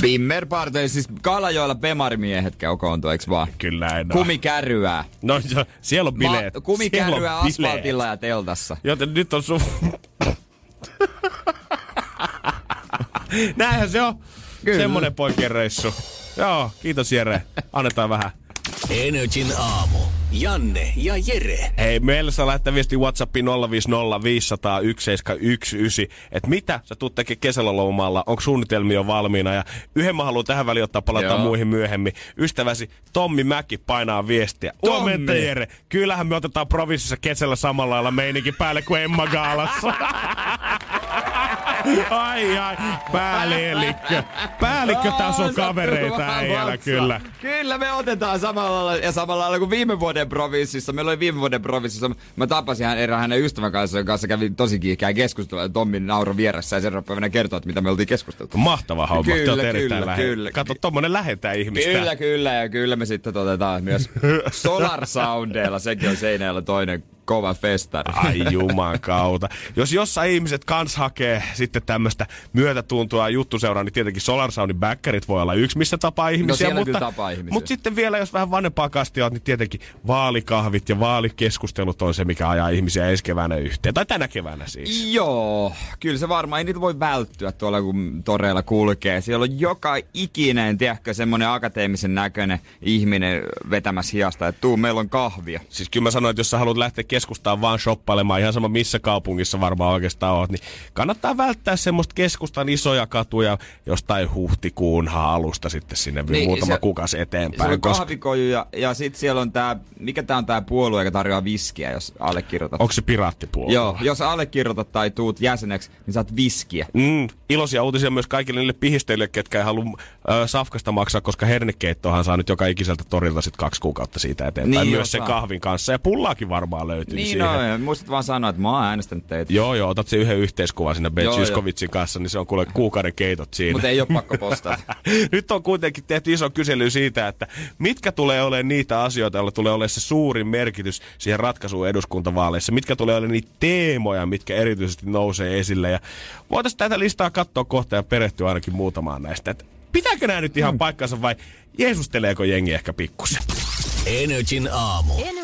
Bimmer Party, siis Kalajoella Bemarimiehet käy koontuu, eiks vaan? Kyllä en oo. Kumikärryää. No jo, siellä on bileet. Ma- Siellä kumikärryää on bileet. asfaltilla ja teltassa. Joten nyt on sun... Näinhän se on. Kyllä. Semmonen poikien reissu. Joo, kiitos Jere. Annetaan vähän. Energin aamu. Janne ja Jere. Hei, meillä saa lähettää viesti WhatsAppiin 050 500 1719, että mitä sä tuut tekemään kesälomalla, onko suunnitelmia jo valmiina ja yhden mä haluan tähän väliin ottaa palataan Joo. muihin myöhemmin. Ystäväsi Tommi Mäki painaa viestiä. Tommi! Huomenta Jere, kyllähän me otetaan provinssissa kesällä samalla lailla meininki päälle kuin Emma Gaalassa. ai ai, päällikkö. Päällikkötason kavereita äijällä kyllä. Kyllä me otetaan samalla lailla ja samalla lailla kuin viime vuoden provinssissa. Meillä oli viime vuoden provinssissa. Mä tapasin hän erään hänen ystävän kanssa, jonka kanssa kävi tosi kiihkeä keskustelua. Tommi nauro vieressä ja seuraavana päivänä kertoi, että mitä me oltiin keskusteltu. Mahtava homma. Kyllä, kyllä, lähellä. kyllä. Kato, tommonen lähettää ihmistä. Kyllä, kyllä. Ja kyllä me sitten otetaan myös Solar Soundeilla. Sekin on seinällä toinen kova festari. Ai juman kautta. Jos jossain ihmiset kans hakee sitten tämmöistä myötätuntoa juttuseuraa, niin tietenkin Solar Soundin backerit voi olla yksi, missä tapaa ihmisiä. siellä mutta, tapaa ihmisiä. mutta sitten vielä, jos vähän vanhempaa kastia niin tietenkin vaalikahvit ja vaalikeskustelut on se, mikä ajaa ihmisiä ensi keväänä yhteen. Tai tänä keväänä siis. Joo, kyllä se varmaan, ei niitä voi välttyä tuolla kun toreilla kulkee. Siellä on joka ikinen, tiedätkö, semmonen akateemisen näköinen ihminen vetämässä hiasta, että tuu, meillä on kahvia. Siis kyllä mä sanoin, että jos sä haluat lähteä keskustaan vaan shoppailemaan, ihan sama missä kaupungissa varmaan oikeastaan oot, niin kannattaa välttää semmoista keskustan isoja katuja jostain huhtikuun alusta sitten sinne niin, muutama se- kuukausi eteenpäin. Se on koska- kahvikoju ja, ja sit siellä on tää, mikä tää on tää puolue, joka tarjoaa viskiä, jos allekirjoitat. Onko se piraattipuolue? Joo, jos allekirjoitat tai tuut jäseneksi, niin saat viskiä. Mm, iloisia uutisia myös kaikille niille pihisteille, ketkä ei halua ö, safkasta maksaa, koska hernekeittohan saa nyt joka ikiseltä torilta sit kaksi kuukautta siitä eteenpäin. Niin, myös sen kahvin kanssa. Ja pullaakin varmaan löytyy Niin, siihen. no, ja muistat vaan sanoa, että mä oon äänestänyt teitä. Joo, joo, otat sen yhden yhteiskuvan sinne Ben Joo, joo. Zyskowiczin kanssa, niin se on kuule kuukauden keitot siinä. Mutta ei ole pakko postata. Nyt on kuitenkin tehty iso kysely siitä, että mitkä tulee olemaan niitä asioita, joilla tulee olemaan se suurin merkitys siihen ratkaisuun eduskuntavaaleissa. Mitkä tulee olemaan niitä teemoja, mitkä erityisesti nousee esille. Ja voitaisiin tätä listaa katsoa kohta ja perehtyä ainakin muutamaan näistä. Että pitääkö nämä nyt ihan paikkansa vai jeesusteleeko jengi ehkä pikkusen? Energin aamu. Energin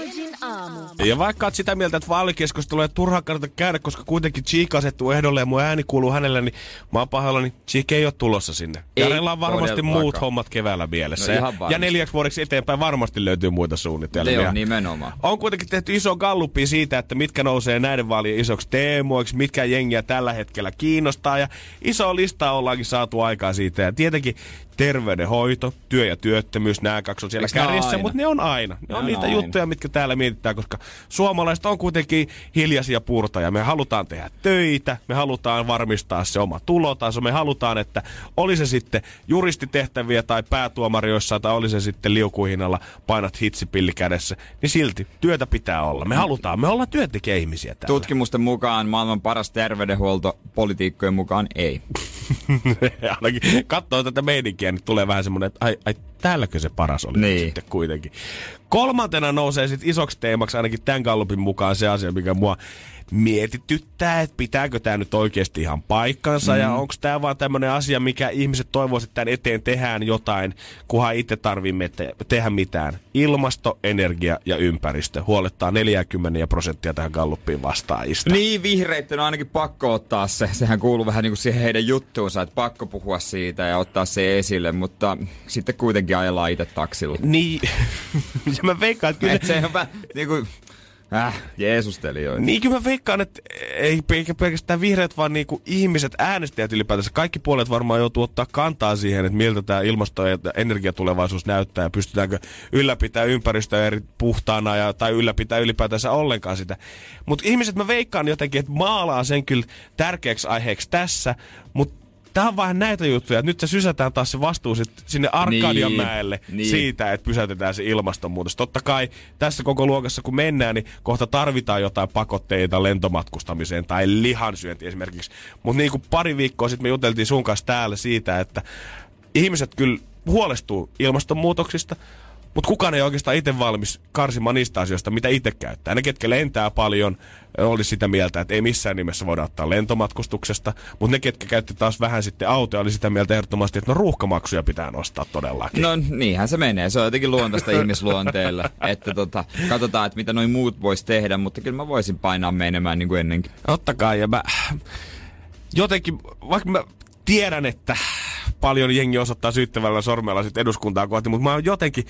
aamu. Ja vaikka oot sitä mieltä, että vaalikeskustelu ei turhaan kannata käydä, koska kuitenkin Cheek asettuu ehdolle ja mun ääni kuuluu hänelle, niin mä oon pahoillani, Cheek ei ole tulossa sinne. Ei Jarella on varmasti muut hommat keväällä mielessä. No ja neljäksi vuodeksi eteenpäin varmasti löytyy muita suunnitelmia. Joo, nimenomaan. On kuitenkin tehty iso galluppi siitä, että mitkä nousee näiden vaalien isoksi teemoiksi, mitkä jengiä tällä hetkellä kiinnostaa. Ja iso lista ollaankin saatu aikaa siitä. Ja tietenkin terveydenhoito, työ ja työttömyys, nämä kaksi on siellä Eiks ne kärjessä, mutta ne on aina. Ne on on niitä aina. juttuja, mitkä täällä mietitään, koska suomalaiset on kuitenkin hiljaisia purtaja. Me halutaan tehdä töitä, me halutaan varmistaa se oma tulotaso, me halutaan, että oli se sitten juristitehtäviä tai päätuomari jossain, tai oli se sitten liukuhinnalla painat hitsipilli kädessä, niin silti työtä pitää olla. Me halutaan, me ollaan työntekijä ihmisiä täällä. Tutkimusten mukaan maailman paras terveydenhuolto, politiikkojen mukaan ei. Ainakin katsoo tätä meininkiä, niin tulee vähän semmoinen, että ai, ai täälläkö se paras oli Niin. sitten kuitenkin. Kolmantena nousee sitten isoksi teemaksi ainakin tämän gallupin mukaan se asia, mikä mua mietityttää, että pitääkö tämä nyt oikeasti ihan paikkansa mm. ja onko tämä vaan tämmöinen asia, mikä ihmiset toivoisivat, että tämän eteen tehdään jotain, kunhan itse tarvimme te- tehdä mitään. Ilmasto, energia ja ympäristö huolettaa 40 prosenttia tähän galluppiin vastaajista. Niin, vihreitten on ainakin pakko ottaa se. Sehän kuuluu vähän niin kuin siihen heidän juttuunsa, että pakko puhua siitä ja ottaa se esille, mutta sitten kuitenkin ajellaan itse taksilla. Niin, ja mä veikkaan, että kyllä Et se on vähän niin kuin, Äh, Jeesustelijoita. Niin kyllä mä veikkaan, että ei pelkästään vihreät, vaan niinku ihmiset, äänestäjät ylipäätänsä. Kaikki puolet varmaan joutuu ottaa kantaa siihen, että miltä tämä ilmasto- ja energiatulevaisuus näyttää ja pystytäänkö ylläpitää ympäristöä eri puhtaana ja, tai ylläpitää ylipäätänsä ollenkaan sitä. Mutta ihmiset mä veikkaan jotenkin, että maalaa sen kyllä tärkeäksi aiheeksi tässä, mutta Tämä on vähän näitä juttuja, että nyt se sysätään taas se vastuu sit sinne Arkadianmäelle niin, niin. siitä, että pysäytetään se ilmastonmuutos. Totta kai tässä koko luokassa kun mennään, niin kohta tarvitaan jotain pakotteita lentomatkustamiseen tai lihansyönti esimerkiksi. Mutta niin kuin pari viikkoa sitten me juteltiin sun kanssa täällä siitä, että ihmiset kyllä huolestuu ilmastonmuutoksista, mutta kukaan ei oikeastaan itse valmis karsimaan niistä asioista, mitä itse käyttää. Ne, ketkä lentää paljon, olisi sitä mieltä, että ei missään nimessä voida ottaa lentomatkustuksesta. Mutta ne, ketkä käytti taas vähän sitten autoja, oli sitä mieltä ehdottomasti, että no ruuhkamaksuja pitää nostaa todellakin. No niinhän se menee. Se on jotenkin luontaista ihmisluonteelle. Että tota, katsotaan, että mitä noin muut vois tehdä, mutta kyllä mä voisin painaa menemään niin kuin ennenkin. Totta kai, ja mä jotenkin, vaikka mä tiedän, että paljon jengi osoittaa syyttävällä sormella sit eduskuntaa kohti, mutta mä oon jotenkin,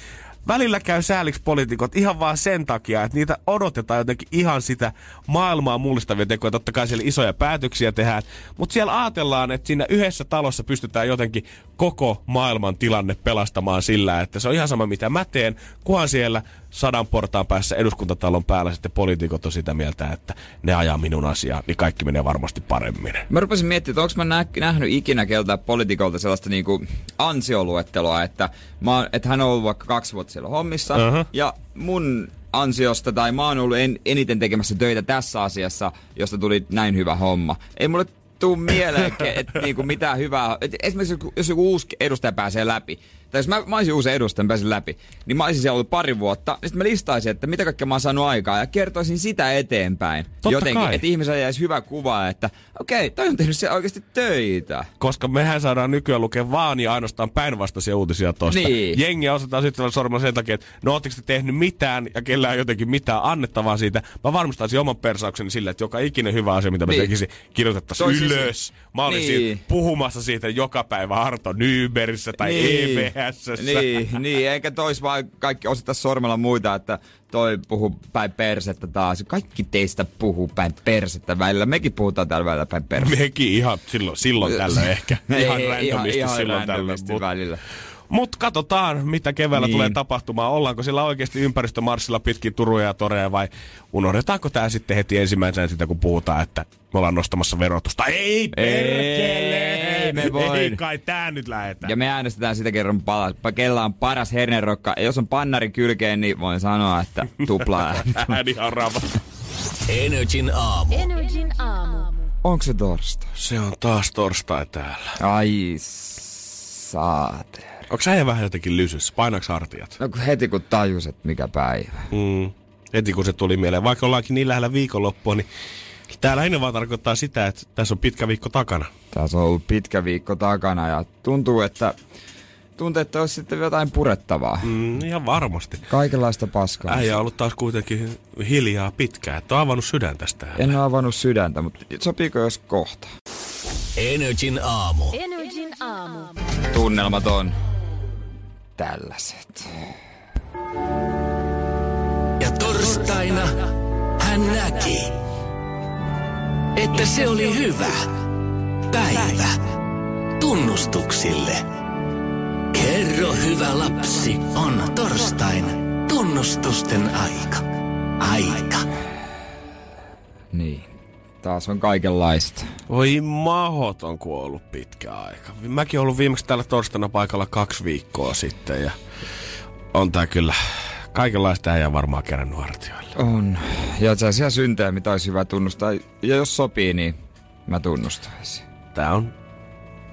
välillä käy sääliksi poliitikot ihan vaan sen takia, että niitä odotetaan jotenkin ihan sitä maailmaa mullistavia tekoja. Totta kai siellä isoja päätöksiä tehdään, mutta siellä ajatellaan, että siinä yhdessä talossa pystytään jotenkin koko maailman tilanne pelastamaan sillä, että se on ihan sama mitä mä teen, kunhan siellä sadan portaan päässä eduskuntatalon päällä sitten poliitikot on sitä mieltä, että ne ajaa minun asiaa, niin kaikki menee varmasti paremmin. Mä rupesin miettimään, että onko mä nä- nähnyt ikinä keltään poliitikolta sellaista niinku ansioluetteloa, että, mä, oon- että hän on ollut vaikka kaksi vuotta siellä hommissa, Aha. ja mun ansiosta tai mä oon ollut en, eniten tekemässä töitä tässä asiassa, josta tuli näin hyvä homma. Ei mulle tuu mieleen, että niinku mitään hyvää. Et esimerkiksi jos joku uusi edustaja pääsee läpi, tai jos mä, mä olisin uusi edustaja, mä pääsin läpi, niin mä olisin siellä ollut pari vuotta, niin sitten mä listaisin, että mitä kaikkea mä oon saanut aikaa, ja kertoisin sitä eteenpäin. Totta Jotenkin, kai. että ihmisellä jäisi hyvä kuva, että okei, toi on tehnyt siellä oikeasti töitä. koska mehän saadaan nykyään lukea vaan ja ainoastaan päinvastaisia uutisia tosta. Niin. Jengi osataan sitten sormella sen takia, että no ootteko te tehnyt mitään ja kellään jotenkin mitään annettavaa siitä. Mä varmistaisin oman persaukseni sillä, että joka ikinen hyvä asia, mitä mä Niin. tekisin, kirjoitettaisiin ylös. Mä olisin Niin. puhumassa siitä joka päivä Arto Nyberissä tai Niin. EBSssä. Niin, niin, eikä tois vaan kaikki osita sormella muita, että toi puhuu päin persettä taas. Kaikki teistä puhuu päin persettä välillä. Mekin puhutaan täällä välillä päin persettä. Mekin ihan silloin, silloin tällä ehkä. Ihan randomisti silloin tällä. Mut- välillä. Mutta katsotaan, mitä keväällä Niin. niin. tulee tapahtumaan. Ollaanko sillä oikeasti ympäristömarssilla pitkin Turuja ja Toreja vai unohdetaanko tämä sitten heti ensimmäisenä sitä, kun puhutaan, että me ollaan nostamassa verotusta. Ei perkele! Ei, me voi. Ei kai tää nyt lähetään. Ja me äänestetään sitä kerran, pala- pa- kella on paras hernerokka. Ja jos on pannari kylkeen, niin voin sanoa, että tupla ääni. Ääni harava. Energin aamu. Energin aamu. Onko se torstai? Se on taas torstai täällä. Ai saate. Onko sä vähän jotenkin lysyssä? Painaks hartiat? No kun heti kun tajus, että mikä päivä. Mm. Heti kun se tuli mieleen. Vaikka ollaankin niin lähellä viikonloppua, niin tää lähinnä vaan tarkoittaa sitä, että tässä on pitkä viikko takana. Tässä on ollut pitkä viikko takana ja tuntuu, että tuntuu, että olisi sitten jotain purettavaa. Mm, ihan varmasti. Kaikenlaista paskaa. Äijä on ollut taas kuitenkin hiljaa pitkään. Et on avannut sydän tästä. En ole avannut sydäntä, mutta sopiiko jos kohta? Energin aamu. Energin aamu. Tunnelmat on tällaiset. Ja torstaina hän näki, että se oli hyvä päivä tunnustuksille. Kerro hyvä lapsi, on torstain tunnustusten aika. Aika. Niin. Taas on kaikenlaista. Voi mahoton, kun on ollut pitkä aika. Mäkin olen ollut viimeksi täällä torstaina paikalla kaksi viikkoa sitten ja on tää kyllä kaikenlaista äijää varmaan kerännyt hartioille. On. Ja sellaisia syntejä, mitä olisi hyvä tunnustaa. Ja jos sopii, niin mä tunnustaisin. Tää on,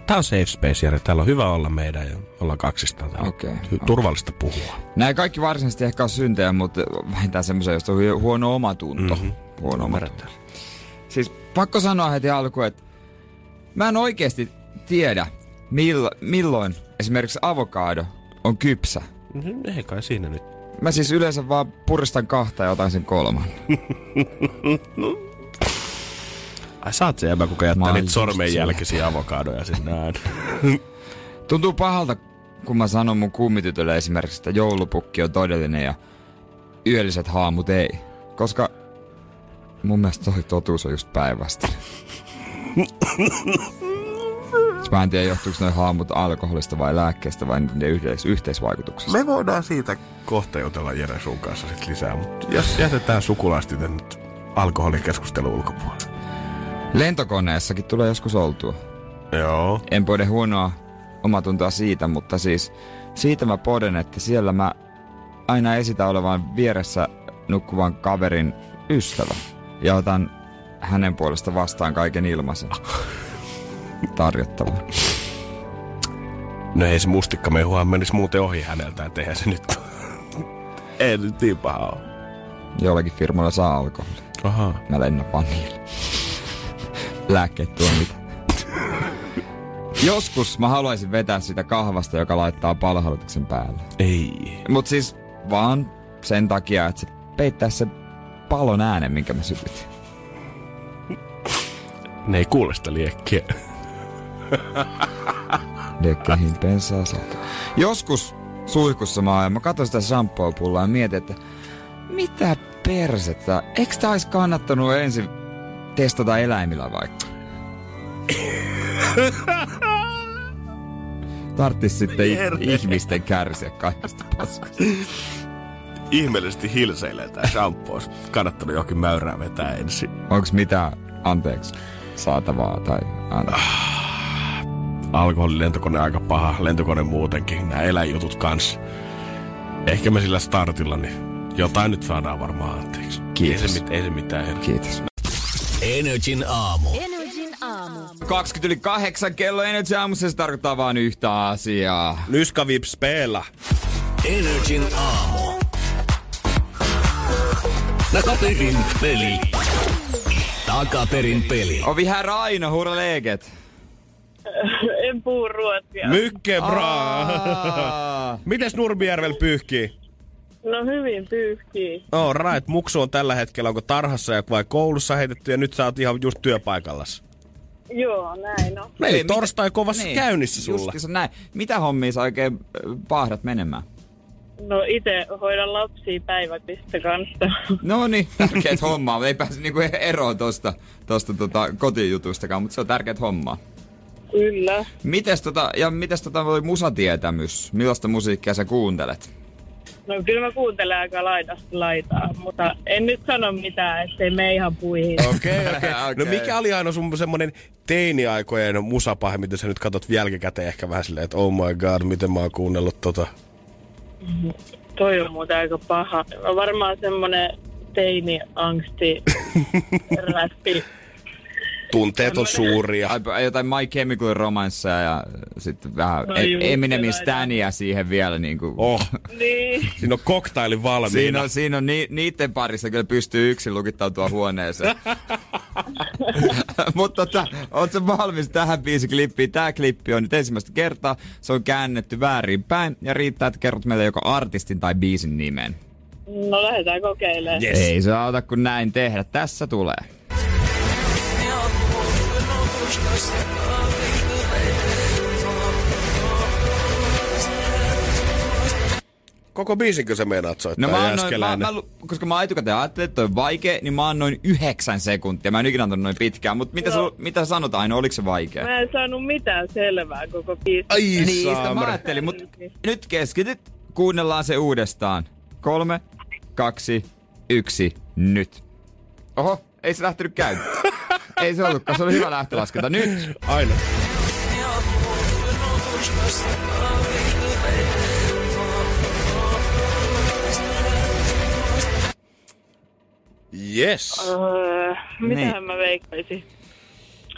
tää on safe space, Jere. Täällä on hyvä olla meidän ja ollaan kaksistaan täällä. Okei. Hy- Turvallista puhua. Nämä kaikki varsinaisesti ehkä on syntejä, mutta vähintään semmoisia, joista on hu- huono omatunto. Mm-hmm. Huono omatunto. Siis pakko sanoa heti alkuun, että mä en oikeasti tiedä, mill- milloin esimerkiksi avokaado on kypsä. Ei kai siinä nyt. Mä siis yleensä vaan puristan kahta ja otan sen kolman. Ai sä oot se jäbä, kuka jättää niitä sormenjälkisiä avokadoja sinne aina. Tuntuu pahalta, kun mä sanon mun kummitytölle esimerkiksi, että joulupukki on todellinen ja yölliset haamut ei. Koska mun mielestä toi totuus on just päinvastainen. Mä en tiedä, johtuuko noin haamut alkoholista vai lääkkeestä vai niiden yhteis- yhteisvaikutuksesta. Me voidaan siitä kohta jutella Jere sun kanssa sit lisää, mutta jos jätetään sukulaistytön nyt alkoholikeskustelu ulkopuolelle. Lentokoneessakin tulee joskus oltua. Joo. En pode huonoa omatuntoa siitä, mutta siis siitä mä poden, että siellä mä aina esitän olevan vieressä nukkuvan kaverin ystävä. Ja otan hänen puolesta vastaan kaiken ilmaisen tarjottavan. No ei se mustikkamehuhan menisi muuten ohi häneltä, et eihän se nyt... ei nyt niin paha ole. Jollakin firmalla saa alkoholia. Aha. Mä lennän vaan. Lääkkeet tuo mitä. Joskus mä haluaisin vetää sitä kahvasta, joka laittaa palhalutuksen päälle. Ei. Mut siis vaan sen takia, että se peittää se palon äänen, minkä mä sytytin. Ne ei kuule sitä liekkiä. Dekkehin pensaa saata. Joskus suihkussa mä oon, ja mä katson sitä shampoo-pullaa ja mietin, että mitä persettä, eikö tää olisi kannattanut ensin testata eläimillä vaikka? Tarttis sitten i- ihmisten kärsiä kaikesta paskasta. Ihmeellisesti hilseilee tää shampoo. Kannattanut johonkin mäyrää vetää ensin. Onks mitään anteeksi saatavaa tai anna? Alkoholilentokone aika paha. Lentokone muutenkin. Nämä eläinjutut kanssa. Ehkä me sillä startilla, niin jotain nyt saadaan varmaan anteeksi. Kiitos. Ei se, mit, ei se mitään helppoa. Kiitos. Energin aamu. Energin aamu. 20 yli kahdeksan kello Energy aamussa se tarkoittaa vain yhtä asiaa. Nyska Vips speela. Energin aamu. Takaperin peli. Takaperin peli. Ovi här Raino, hurra läget? En puhu ruotsia. Mykke bra. Mites Nurmijärvel pyyhkii? No hyvin pyyhkii. Oh, right. Muksu on tällä hetkellä, onko tarhassa ja vai koulussa heitetty ja nyt sä oot ihan just työpaikallas. Joo, näin on. Eli mitä- torstai kovassa Niin, käynnissä sulla. Justiinsa näin. Mitä hommia sä oikein paahdat menemään? No itse hoidan lapsia päiväkistä kanssa. No niin, tärkeät hommaa. Ei pääse niinku eroon tosta, tosta tota kotijutustakaan, mutta se on tärkeät hommaa. Kyllä. Mites tota, ja mites tota oli musatietämys? Millaista musiikkia sä kuuntelet? No kyllä mä kuuntelen aika laidasta laitaa, mutta en nyt sano mitään, ettei me ihan puihin. Okei, okay, okei. Okay. No mikä oli aina sun semmonen teiniaikojen musapahe, mitä sä nyt katot jälkikäteen ehkä vähän silleen, että oh my god, miten mä oon kuunnellut tota. Toi on muuten aika paha. No varmaan semmonen teini-angsti räppi. Tunteet on suuria. Ai, jotain My Chemical Romance ja sitten vähän No sellainen. Stania siihen vielä niinku. Oh, Niin. siinä on koktaili valmiina. Siinä on, siinä on ni, niiden parissa kyllä pystyy yksin lukittautua huoneeseen. Mutta tota, oot sä valmis tähän biisiklippiin? Tää klippi on nyt ensimmäistä kertaa. Se on käännetty väärin päin ja riittää, että kerrot meille joko artistin tai biisin nimen. No lähdetään kokeilemaan. Yes. Ei se auta kuin näin tehdä. Tässä tulee. Koko biisinkö sä meinaat soittaa No mä no, annoin, mä, mä, koska mä etukäteen ajattelin, että toi on vaikea, niin mä annoin yhdeksän sekuntia. Mä en ikinä antanut noin pitkään, mutta mitä, No. no. mitä sä sanot aina, oliko se vaikea? Mä en saanut mitään selvää koko biisi. Ai Niin, sitä mä saamari. ajattelin, mutta nyt keskityt, kuunnellaan se uudestaan. Kolme, kaksi, yksi, nyt. Oho, ei se lähtenyt käyntiin. Ei se ollutkaan, se oli hyvä lähtölaskenta. Nyt! Aina. Yes. Öö, mitähän Niin. mä veikkaisin?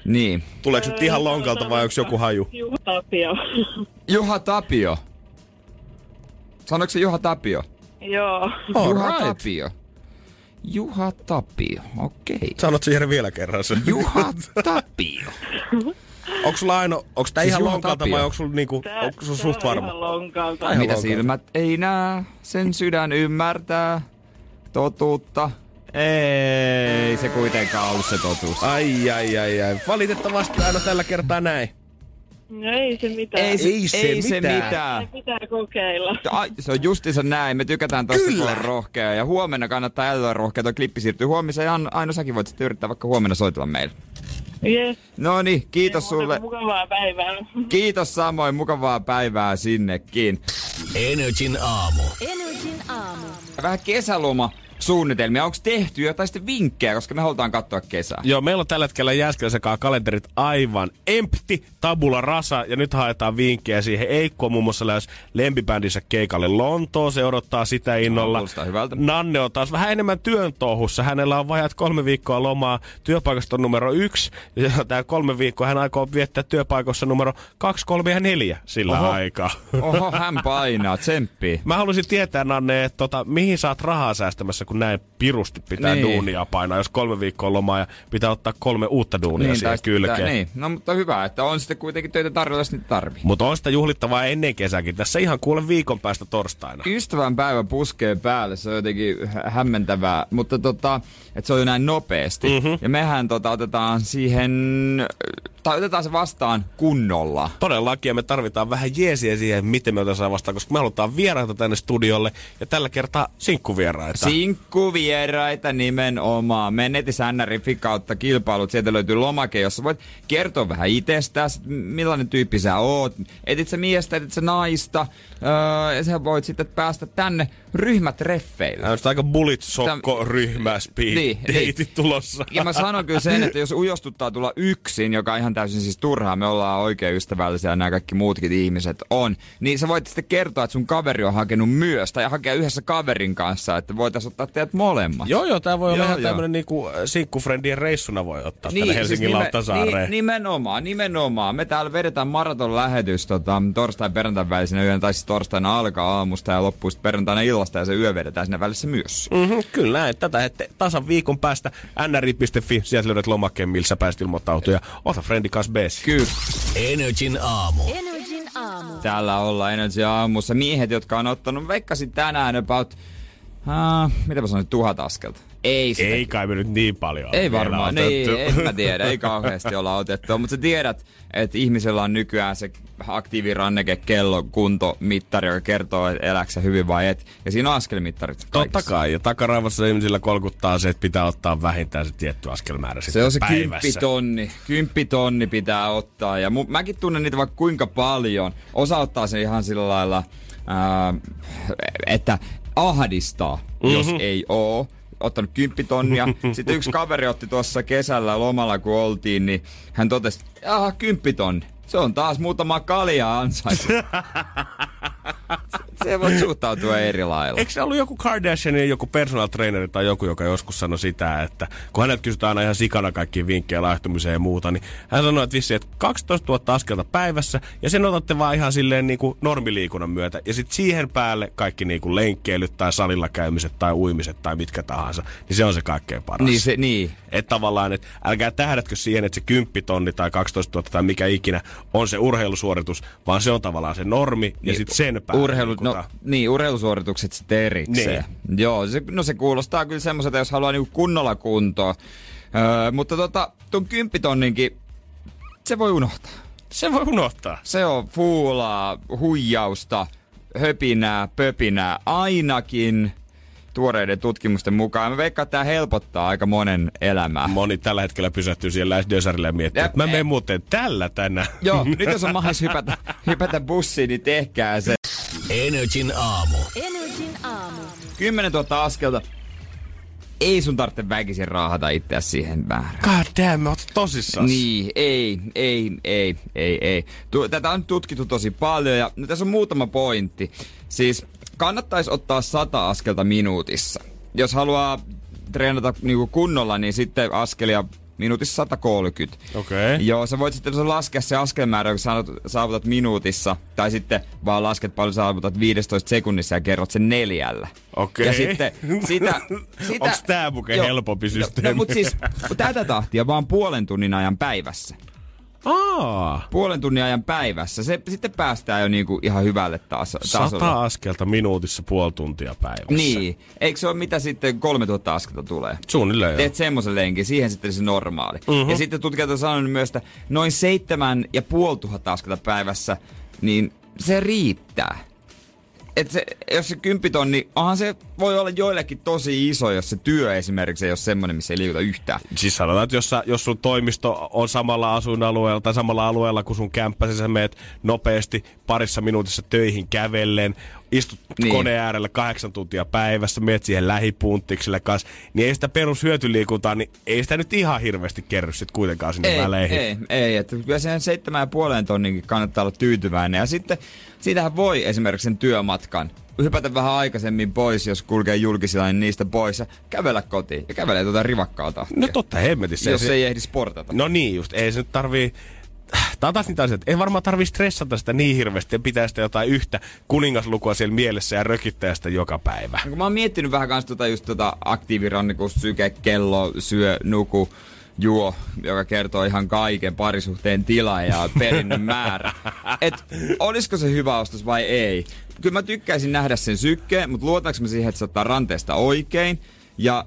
Niin. Tuleeko nyt ihan lonkalta vai onko joku haju? Juha Tapio. Juha Tapio. Sanoiko se Juha Tapio? Joo. All Juha right. Tapio. Juha Tapio, okei. Sanot se Jere vielä kerran sen. Juha Tapio. Onko sulla aina, onko tää Siis ihan Juha lonkalta Tapio. vai onko sulla niinku, Tää, onko sulla tää suht varma? Ihan lonkalta. Ihan Mitä lonkalta. silmät ei näe, sen sydän ymmärtää totuutta. Ei se kuitenkaan ollut se totuus. Ai, ai, ai, ai. Valitettavasti aina tällä kertaa näin. No ei se mitään. Ei se, ei se, ei se mitään. mitään. Pitää kokeilla. Ai, se on justiinsa näin. Me tykätään tosta, kun on rohkea. Ja huomenna kannattaa jälleen olla rohkea. Tuo klippi siirtyy huomiseen. Ja Aino, säkin voit sitten yrittää vaikka huomenna soitella meille. Yes. No niin, kiitos Ei sulle. Mukavaa päivää. Kiitos samoin, mukavaa päivää sinnekin. Energin aamu. Energin aamu. Vähän kesäloma suunnitelmia. Onko tehty jotain sitten vinkkejä, koska me halutaan katsoa kesää? Joo, meillä on tällä hetkellä Jääskeläisen kanssa kalenterit aivan empty, tabula rasa, ja nyt haetaan vinkkejä siihen. Eikko on muun muassa lähes lempibändissä keikalle Lontoon, se odottaa sitä innolla. kuulostaa hyvältä. Nanne on taas vähän enemmän työn touhussa. Hänellä on vajat kolme viikkoa lomaa työpaikasta on numero yksi. Ja tämä kolme viikkoa hän aikoo viettää työpaikassa numero kaksi, kolme ja neljä sillä Oho. aikaa. Oho, hän painaa, tsemppii. Mä haluaisin tietää, Nanne, että tota, mihin saat rahaa säästämässä, kun näin pirusti pitää Niin. duunia painaa, jos kolme viikkoa lomaa ja pitää ottaa kolme uutta duunia niin, siihen kylkeen. Niin, no mutta hyvä, että on sitten kuitenkin töitä tarjolla, jos niitä tarvii. Mutta on sitä juhlittavaa ennen kesäkin. Tässä ihan kuule viikon päästä torstaina. Ystävän päivä puskee päälle, se on jotenkin hä- hämmentävää, mutta tota, että se on jo näin nopeasti. Mm-hmm. Ja mehän tota, otetaan siihen, tai otetaan se vastaan kunnolla. Todellakin, ja me tarvitaan vähän jeesiä siihen, miten me otetaan vastaan, koska me halutaan vieraita tänne studiolle, ja tällä kertaa sinkkuvieraita. Sinkkuvieraita nimenomaan. Mene netissä NRFi kautta kilpailut. Sieltä löytyy lomake, jossa voit kertoa vähän itsestäsi, millainen tyyppi sä oot. Etit sä miestä, etit sä naista. Öö, ja sä voit sitten päästä tänne ryhmätreffeille. Tämä on aika bullet sokko ryhmä speed Niin, niin, niin. tulossa. Ja mä sanon kyllä sen, että jos ujostuttaa tulla yksin, joka on ihan täysin siis turhaa, me ollaan oikein ystävällisiä ja nämä kaikki muutkin ihmiset on, niin sä voit sitten kertoa, että sun kaveri on hakenut myös, tai hakea yhdessä kaverin kanssa, että voitaisiin ottaa teidät molemmat. Joo, joo, tämä voi olla Joo, ihan joo. tämmöinen niinku sinkkufriendien reissuna voi ottaa niin, tänne Helsingin siis nime- Lauttasaareen. Niin, nimenomaan, nimenomaan. Me täällä vedetään maraton lähetys tota, torstai perjantain välisenä yön, tai siis torstaina alkaa aamusta ja loppuu sitten perjantaina illasta ja se yö vedetään siinä välissä myös. Mm-hmm, kyllä näin. Tätä hette tasan viikon päästä nri.fi. Sieltä löydät lomakkeen, millä sä pääset ilmoittautua ja ota friendi kanssa beesi. Kyllä. Energin aamu. Energin aamu. Täällä ollaan Energy aamussa. Miehet, jotka on ottanut, veikkasin tänään about, uh, mitä mä sanoin, tuhat askelta. Ei sitä. Ei kai me nyt niin paljon Ei varmaan, niin, en mä tiedä, ei kauheasti olla otettu. Mutta sä tiedät, että ihmisellä on nykyään se aktiiviranneke, kello, kuntomittari, joka kertoo, että elääkö sä hyvin vai et. Ja siinä on askelmittarit Totta kaikissa. kai, ja takaraivossa ihmisillä kolkuttaa se, että pitää ottaa vähintään se tietty askelmäärä Se on se päivässä. kymppitonni. Kymppitonni pitää ottaa. Ja mu- mäkin tunnen niitä vaikka kuinka paljon. Osa ottaa sen ihan sillä lailla, ää, että ahdistaa, mm-hmm. jos ei oo ottanut kymppitonnia. Sitten yksi kaveri otti tuossa kesällä lomalla, kun oltiin, niin hän totesi, aha, kymppitonni. Se on taas muutama kalja ansaitu. se voi suhtautua eri lailla. Eikö se ollut joku Kardashianin joku personal traineri tai joku, joka joskus sanoi sitä, että kun hänet kysytään aina ihan sikana kaikkia vinkkejä laihtumiseen ja muuta, niin hän sanoi, että vissi, että 12 000 askelta päivässä ja sen otatte vaan ihan silleen niin kuin normiliikunnan myötä. Ja sitten siihen päälle kaikki niin kuin lenkkeilyt tai salilla käymiset tai uimiset tai mitkä tahansa, niin se on se kaikkein paras. Niin se, niin. Että tavallaan, että älkää tähdätkö siihen, että se 10 tonni tai 12 000 tai mikä ikinä on se urheilusuoritus, vaan se on tavallaan se normi ja sitten sen päälle. Urheilu, no, liikutaan. niin, urheilusuoritukset sitten erikseen. Niin. Joo, se, no se kuulostaa kyllä semmoiselta, jos haluaa niinku kunnolla kuntoa. Öö, mutta tota, tuon kymppitonninkin, se voi unohtaa. Se voi unohtaa. Se on fuulaa, huijausta, höpinää, pöpinää, ainakin tuoreiden tutkimusten mukaan. Mä veikkaan, että tämä helpottaa aika monen elämää. Moni tällä hetkellä pysähtyy siellä Dösarille ja miettii, että mä menen muuten tällä tänään. Joo, nyt jos on mahdollisuus hypätä, hypätä bussiin, niin tehkää se. Energin aamu. Energin aamu. 10 000 askelta. Ei sun tarvitse väkisin raahata itseä siihen määrään. God damn, mä oot tosissaan. Niin, ei, ei, ei, ei, ei. Tätä on tutkittu tosi paljon ja no, tässä on muutama pointti. Siis kannattaisi ottaa 100 askelta minuutissa. Jos haluaa treenata niinku kunnolla, niin sitten askelia minuutissa 130. Okei. Okay. Joo, sä voit sitten laskea se askelmäärä, kun saavut- saavutat minuutissa, tai sitten vaan lasket paljon saavutat 15 sekunnissa ja kerrot sen neljällä. Okei. Ja sitten sitä... sitä Onks tää Joo. helpompi No, systeemi? no, mutta siis tätä tahtia vaan puolen tunnin ajan päivässä. Aa. Puolen tunnin ajan päivässä. Se, sitten päästään jo niinku ihan hyvälle taas, tasolle. Sata askelta minuutissa puoli tuntia päivässä. Niin. Eikö se ole mitä sitten 3000 askelta tulee? Suunnilleen joo. Teet semmoisen lenkin, siihen sitten se normaali. Mm-hmm. Ja sitten tutkijat on sanonut myös, että noin seitsemän ja puoli tuhatta askelta päivässä, niin se riittää. Et se, jos se kymppitonni, onhan se voi olla joillekin tosi iso, jos se työ esimerkiksi ei ole semmoinen, missä ei liikuta yhtään. Siis sanotaan, että jos, sä, jos sun toimisto on samalla asuinalueella tai samalla alueella kuin sun kämppä, sä meet nopeasti parissa minuutissa töihin kävellen, istut Niin. koneen äärellä kahdeksan tuntia päivässä, meet siihen lähipunttikselle kanssa, niin ei sitä perushyötyliikuntaa, niin ei sitä nyt ihan hirveästi kerry sit kuitenkaan sinne Ei, väleihin. ei, ei, että kyllä siihen seitsemän ja puoleen tonninkin kannattaa olla tyytyväinen. Ja sitten siitähän voi esimerkiksi sen työmatkan hypätä vähän aikaisemmin pois, jos kulkee julkisilla, niin niistä pois ja kävellä kotiin. Ja kävelee tuota rivakkaa tahtia. No totta hemmetissä. jos se, ei ehdi sportata. No niin just, ei se nyt tarvii... Tämä on taas niitä asioita. Ei varmaan tarvii stressata sitä niin hirveästi ja pitää sitä jotain yhtä kuningaslukua siellä mielessä ja rökittää sitä joka päivä. No, kun mä oon miettinyt vähän kans tota just tota aktiivirannikun syke, kello, syö, nuku, juo, joka kertoo ihan kaiken parisuhteen tila ja perinnön määrä. Et olisiko se hyvä ostos vai ei? Kyllä mä tykkäisin nähdä sen sykkeen, mutta luotaanko mä siihen, että se ottaa ranteesta oikein? Ja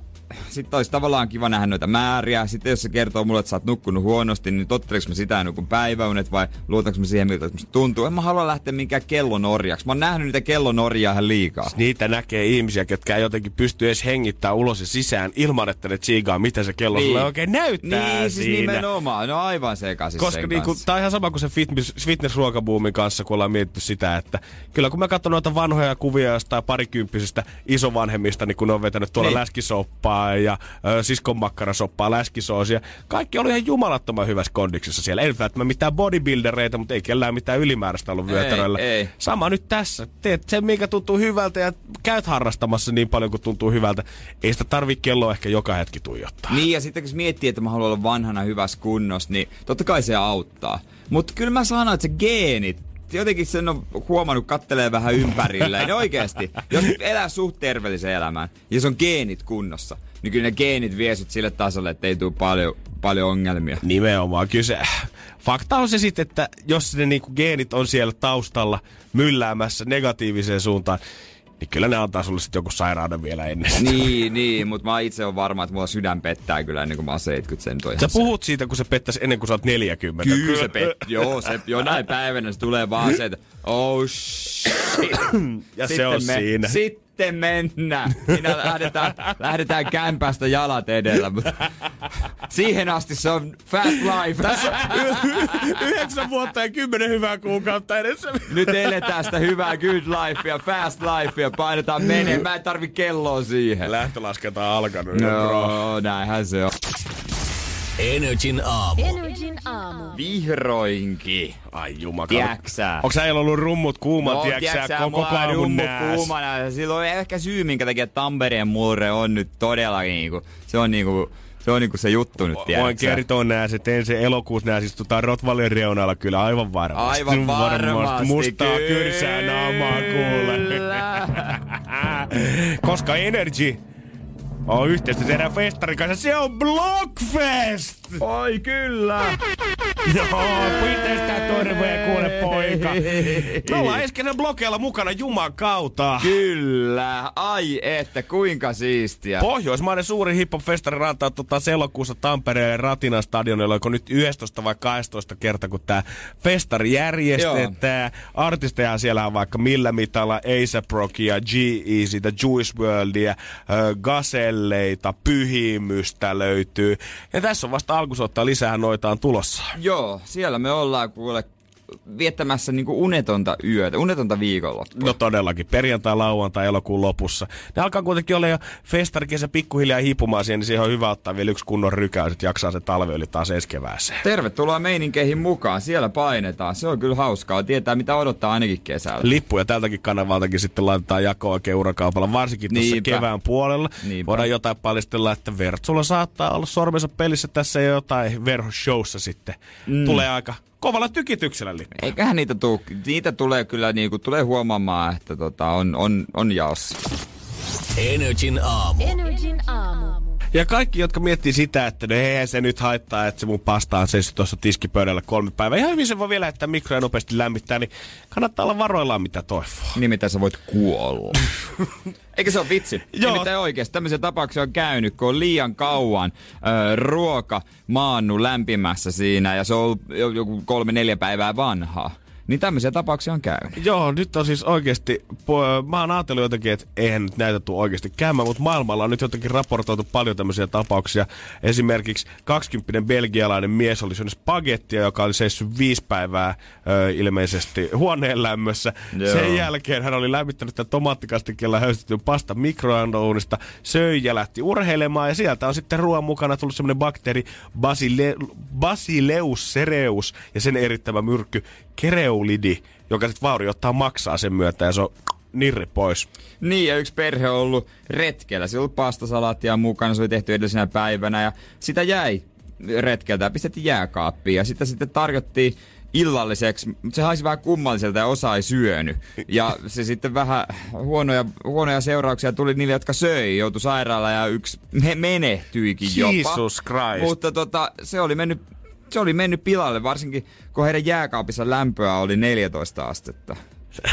sitten olisi tavallaan kiva nähdä noita määriä. Sitten jos se kertoo mulle, että sä oot nukkunut huonosti, niin totteleks mä sitä nukun päiväunet vai luotaanko mä siihen, miltä musta tuntuu? En mä halua lähteä minkään kellonorjaksi. Mä oon nähnyt niitä kellonorjaa ihan liikaa. Niitä näkee ihmisiä, ketkä ei jotenkin pysty edes hengittämään ulos ja sisään ilman, että ne tsiigaa, mitä se kello Niin. sulle oikein näyttää Niin, siis siinä. nimenomaan. No aivan sekaisin Koska sen niinku, tää on ihan sama kuin se fitness, fitness-ruokabuumin kanssa, kun ollaan mietitty sitä, että kyllä kun mä katson noita vanhoja kuvia jostain parikymppisistä isovanhemmista, niin kun ne on vetänyt tuolla Niin. niin. Läskisoppaa ja ö, siskon makkarasoppaa, läskisoosia, kaikki oli ihan jumalattoman hyvässä kondiksessa siellä. Ei välttämättä mitään bodybuildereita, mutta ei kellään mitään ylimääräistä ollut Ei, vyötäröillä. ei. Sama nyt tässä. Teet sen, mikä tuntuu hyvältä ja käyt harrastamassa niin paljon kuin tuntuu hyvältä. Ei sitä tarvi kelloa ehkä joka hetki tuijottaa. Niin, ja sitten kun miettii, että mä haluan olla vanhana hyvässä kunnossa, niin totta kai se auttaa. Mutta kyllä mä sanon, että se geenit, jotenkin sen on huomannut, kattelee vähän ympärillä. Ja oikeasti, jos elää suht terveellisen elämän, ja jos on geenit kunnossa, niin kyllä ne geenit vie sut sille tasolle, että ei tule paljon, paljon ongelmia. Nimenomaan. Kyllä se, fakta on se sitten, että jos ne niinku geenit on siellä taustalla mylläämässä negatiiviseen suuntaan, niin kyllä ne antaa sulle sitten joku sairauden vielä ennen. Niin, niin, mutta mä itse on varma, että mulla sydän pettää kyllä ennen kuin mä oon 70 sen Sä puhut siitä, kun se pettäisi ennen kuin sä oot 40. Kyllä se pet, joo, se jonain päivänä se tulee vaan se, että oh shit. Ja se on siinä. Sitten mennään. Minä lähdetään, lähdetään kämpästä jalat edellä, mutta siihen asti se on fast life. Tässä yhdeksän vuotta ja kymmenen hyvää kuukautta edessä. Nyt eletään sitä hyvää good life ja fast life ja painetaan menee. Mä en tarvi kelloa siihen. Lähtölaskenta on alkanut. No, näinhän se on. Energin aamu. Energin aamu. Vihroinkin. Ai. Tiedäksä? Onko sä ollut rummut kuuman, No, sä, koko mulla on aamun rummu nääs? kuumana. Silloin ehkä syy, minkä takia Tampereen murre on nyt todella niinku, se on niinku, se on niinku se juttu nyt, Voin tiedätkö sä? kertoa nääs, että ensi elokuussa nääs istutaan Rottweilerin reunalla kyllä aivan varmasti. Aivan varmasti, Mustaa kyllä. kyrsää naamaa kuule. Koska Energy on yhteistyössä erään festarin kanssa, se on Blockfest! Oi kyllä! Joo, piteistä torveja kuule poika. Me ollaan ensi kerran blokeilla mukana Juman kautta. Kyllä! Ai että, kuinka siistiä. Pohjoismaiden suurin hiphop-festari rantaa tota elokuussa Tampereen Ratinan stadionilla, oliko nyt 11 vai 12 kerta, kun tämä festari järjestetään. Artisteja siellä on vaikka Millä Mitalla, A$AP Rockia, G-Easytä, Juice Worldia, ö, Gaselleita, Pyhimystä löytyy. Ja tässä on vasta alkusoittaa lisää noita on tulossa. Joo, siellä me ollaan kuule viettämässä niinku unetonta yötä, unetonta viikonloppua. No todellakin, perjantai, lauantai, elokuun lopussa. Ne alkaa kuitenkin olla jo festarikesä pikkuhiljaa hiipumaan siihen, niin siihen on hyvä ottaa vielä yksi kunnon rykäys, että jaksaa se talvi yli taas ensi kevääseen. Tervetuloa meininkeihin mukaan, siellä painetaan. Se on kyllä hauskaa, tietää mitä odottaa ainakin kesällä. Lippuja tältäkin kanavaltakin sitten laitetaan jakoa oikein urakaupalla, varsinkin tuossa kevään puolella. Niinpä. Voidaan jotain paljastella, että Vertsulla saattaa olla sormensa pelissä tässä jotain verhoshowssa sitten. Mm. Tulee aika kovalla tykityksellä lippu. Eiköhän niitä tuu, niitä tulee kyllä niinku, tulee huomaamaan, että tota, on, on, on jaossa. Energin aamu. Energin aamu. Ja kaikki, jotka miettii sitä, että no eihän se nyt haittaa, että se mun pasta on seissyt tuossa tiskipöydällä kolme päivää. Ihan hyvin se voi vielä lähettää mikroja ja nopeasti lämmittää, niin kannattaa olla varoillaan mitä toivoo. Nimittäin sä voit kuolla. Eikä se ole vitsi. Joo. Nimittäin oikeasti tämmöisiä tapauksia on käynyt, kun on liian kauan ö, ruoka maannu lämpimässä siinä ja se on joku kolme neljä päivää vanhaa. Niin tämmöisiä tapauksia on käynyt. Joo, nyt on siis oikeasti, mä oon ajatellut jotenkin, että eihän nyt näitä tule oikeasti käymään, mutta maailmalla on nyt jotenkin raportoitu paljon tämmöisiä tapauksia. Esimerkiksi 20 belgialainen mies oli syönyt spagettia, joka oli seissyt viisi päivää ö, ilmeisesti huoneen lämmössä. Joo. Sen jälkeen hän oli lämmittänyt sitä tomaattikastikkeella höystetyn pasta mikroandouunista, söi ja lähti urheilemaan ja sieltä on sitten ruoan mukana tullut semmoinen bakteeri Basile, Basileus cereus ja sen erittämä myrkky kereulidi, joka sitten vaurioittaa maksaa sen myötä ja se on nirri pois. Niin, ja yksi perhe on ollut retkellä. Siellä oli pastasalaattia mukana, se oli tehty edellisenä päivänä ja sitä jäi retkeltä ja pistettiin jääkaappiin. Ja sitä sitten tarjottiin illalliseksi, mutta se haisi vähän kummalliselta ja osa ei syönyt. Ja se sitten vähän huonoja, huonoja seurauksia tuli niille, jotka söi, joutui sairaalaan ja yksi me- menehtyikin jopa. Jesus Christ. Mutta tota, se oli mennyt se oli mennyt pilalle, varsinkin kun heidän jääkaapissa lämpöä oli 14 astetta.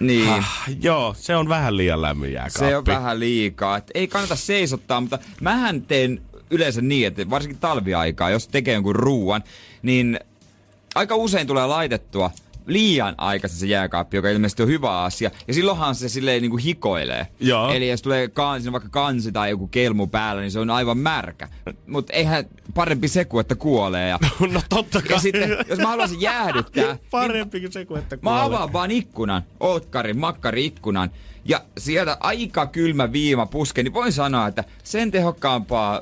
Niin. Ah, joo, se on vähän liian lämmin jääkaappi. Se on vähän liikaa. Et ei kannata seisottaa, mutta mähän teen yleensä niin, että varsinkin talviaikaa, jos tekee jonkun ruuan, niin aika usein tulee laitettua liian aikaisin se jääkaappi, joka ilmeisesti on hyvä asia. Ja silloinhan se silleen niin kuin hikoilee. Joo. Eli jos tulee kan, siinä on vaikka kansi tai joku kelmu päällä, niin se on aivan märkä. Mutta eihän parempi se kuin, että kuolee. Ja, No totta kai. ja sitten, jos mä haluaisin jäädyttää, Parempi kuin se kuin että Mä kuolee. avaan vaan ikkunan, olkkarin, makkari-ikkunan, ja sieltä aika kylmä viima puskee, niin voin sanoa, että sen tehokkaampaa